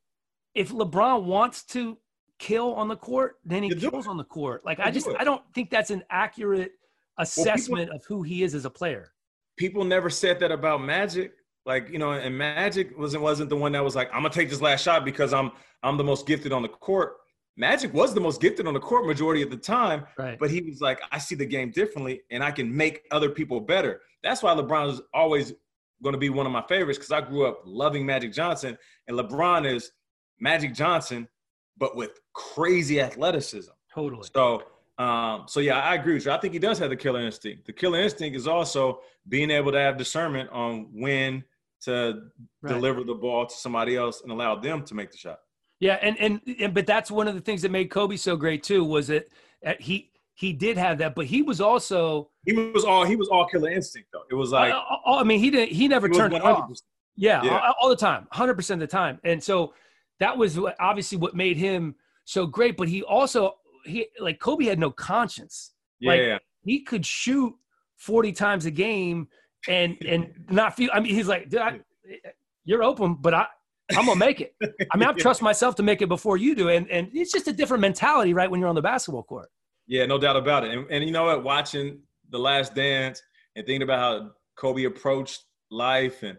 if LeBron wants to kill on the court, then he kills on the court. Like you I just I don't think that's an accurate assessment well, people, of who he is as a player. People never said that about Magic. Like you know, and Magic wasn't wasn't the one that was like, I'm gonna take this last shot because I'm I'm the most gifted on the court. Magic was the most gifted on the court majority of the time, right. but he was like, I see the game differently, and I can make other people better. That's why LeBron is always going to be one of my favorites because I grew up loving Magic Johnson, and LeBron is Magic Johnson, but with crazy athleticism. Totally. So, um, so yeah, I agree with you. I think he does have the killer instinct. The killer instinct is also being able to have discernment on when to right. deliver the ball to somebody else and allow them to make the shot. Yeah, and, and and but that's one of the things that made Kobe so great too was that uh, he he did have that, but he was also he was all he was all killer instinct though. It was like I, I mean he didn't he never turned it off. Yeah, yeah. All, all, the time, hundred percent of the time, and so that was obviously what made him so great. But he also he like Kobe had no conscience. Yeah, like, yeah. he could shoot forty times a game and and not feel. I mean, he's like, I, you're open, but I I'm gonna make it. I mean, I trust myself to make it before you do, and and it's just a different mentality, right? When you're on the basketball court. Yeah, no doubt about it. And, and you know what? Watching the Last Dance and thinking about how Kobe approached life, and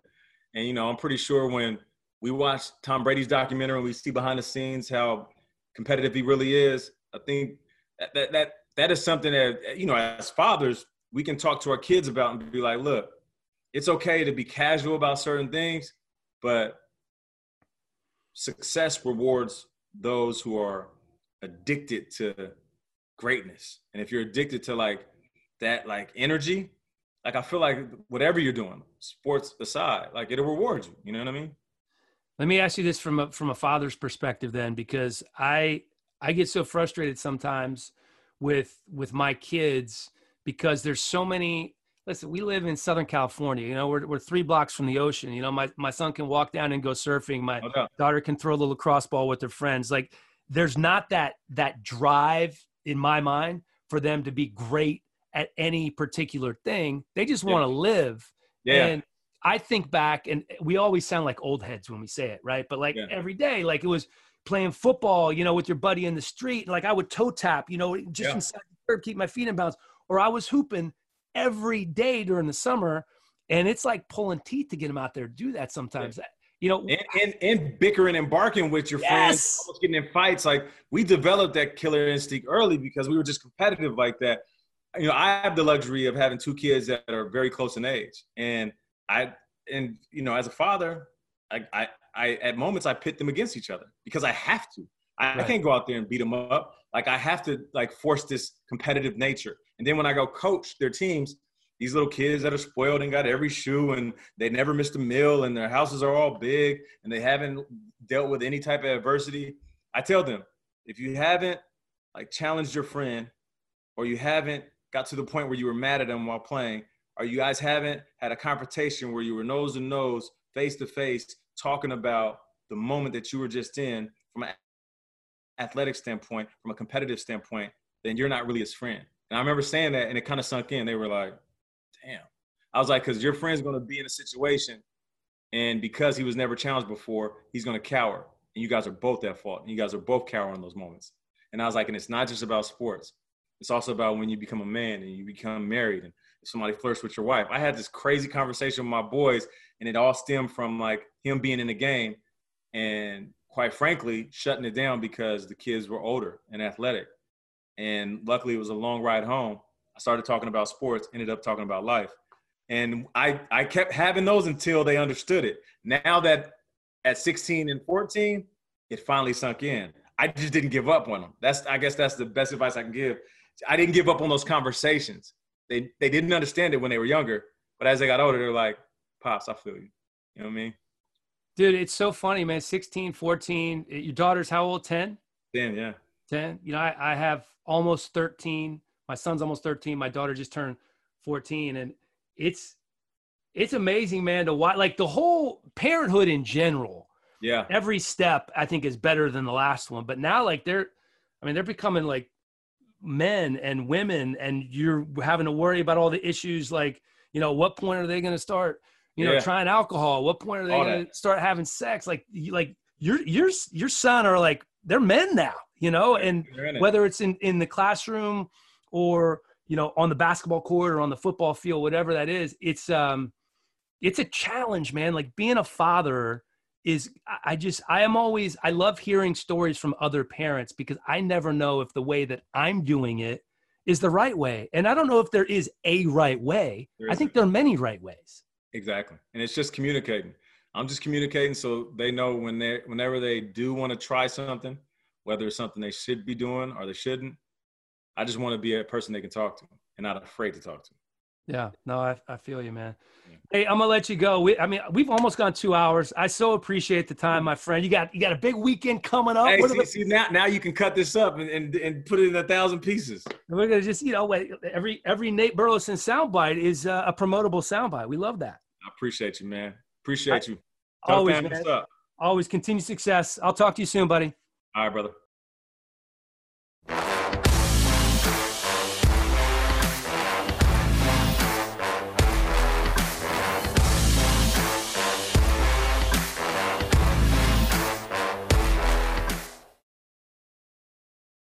and you know, I'm pretty sure when we watch Tom Brady's documentary and we see behind the scenes how competitive he really is, I think that that that, that is something that you know, as fathers, we can talk to our kids about and be like, look, it's okay to be casual about certain things, but success rewards those who are addicted to greatness. And if you're addicted to like that like energy, like I feel like whatever you're doing, sports aside, like it'll reward you. You know what I mean? Let me ask you this from a from a father's perspective then, because I I get so frustrated sometimes with with my kids because there's so many listen, we live in Southern California. You know, we're, we're three blocks from the ocean. You know, my, my son can walk down and go surfing. My oh, daughter can throw the lacrosse ball with her friends. Like, there's not that that drive in my mind for them to be great at any particular thing. They just want to live. Yeah. And I think back, and we always sound like old heads when we say it, right? But like yeah. every day, like it was playing football, you know, with your buddy in the street. Like I would toe tap, you know, just yeah. inside the curb, keep my feet in bounds. Or I was hooping every day during the summer. And it's like pulling teeth to get them out there to do that sometimes. Yeah. You know, and, and, and, bickering and barking with your yes. friends, almost getting in fights. Like we developed that killer instinct early because we were just competitive like that. You know, I have the luxury of having two kids that are very close in age, and I and you know, as a father, I I, I at moments I pit them against each other because I have to. I, right. I can't go out there and beat them up. Like I have to like force this competitive nature. And then when I go coach their teams, these little kids that are spoiled and got every shoe and they never missed a meal and their houses are all big and they haven't dealt with any type of adversity. I tell them, if you haven't like challenged your friend or you haven't got to the point where you were mad at them while playing, or you guys haven't had a confrontation where you were nose to nose, face to face, talking about the moment that you were just in from an athletic standpoint, from a competitive standpoint, then you're not really his friend. And I remember saying that, and it kind of sunk in. They were like, "Damn." I was like, "Cause your friend's gonna be in a situation And because he was never challenged before, he's going to cower. And you guys are both at fault. And you guys are both cowering in those moments. And I was like, and it's not just about sports. It's also about when you become a man and you become married and somebody flirts with your wife. I had this crazy conversation with my boys, and it all stemmed from like him being in the game and quite frankly, shutting it down because the kids were older and athletic. And luckily, it was a long ride home. I started talking about sports, ended up talking about life. And I, I kept having those until they understood it. Now that at 16 and 14, it finally sunk in. I just didn't give up on them. That's I guess that's the best advice I can give. I didn't give up on those conversations. They they didn't understand it when they were younger, but as they got older, they're like, "Pops, I feel you." You know what I mean? Dude, it's so funny, man. 16, 14. Eh, your daughter's how old? 10? 10, yeah. 10. You know, I, I have almost 13. My son's almost 13. My daughter just turned 14. And it's it's amazing, man, to watch like the whole parenthood in general. Yeah. Every step I think is better than the last one. But now like they're I mean, they're becoming like men and women and you're having to worry about all the issues like, you know, what point are they going to start you know, yeah. trying alcohol? What point are they going to start having sex? Like, like your your your son are like they're men now, you know, and whether it's in in the classroom or you know on the basketball court or on the football field, whatever that is, it's um, it's a challenge, man. Like being a father is I just I am always I love hearing stories from other parents because I never know if the way that I'm doing it is the right way. And I don't know if there is a right way. I think there are many right ways. Exactly. And it's just communicating. I'm just communicating so they know when they whenever they do want to try something, whether it's something they should be doing or they shouldn't, I just want to be a person they can talk to and not afraid to talk to. Yeah, no, I, I feel you, man. Yeah. Hey, I'm gonna let you go. We, I mean, we've almost gone two hours. I so appreciate the time, my friend. You got you got a big weekend coming up. Hey, see, the- see, now now you can cut this up and, and, and put it in a thousand pieces. We're gonna just you know every every Nate Burleson soundbite is uh, a promotable soundbite. We love that. I appreciate you, man. Appreciate I, you. Always. Always continue success. I'll talk to you soon, buddy. All right, brother.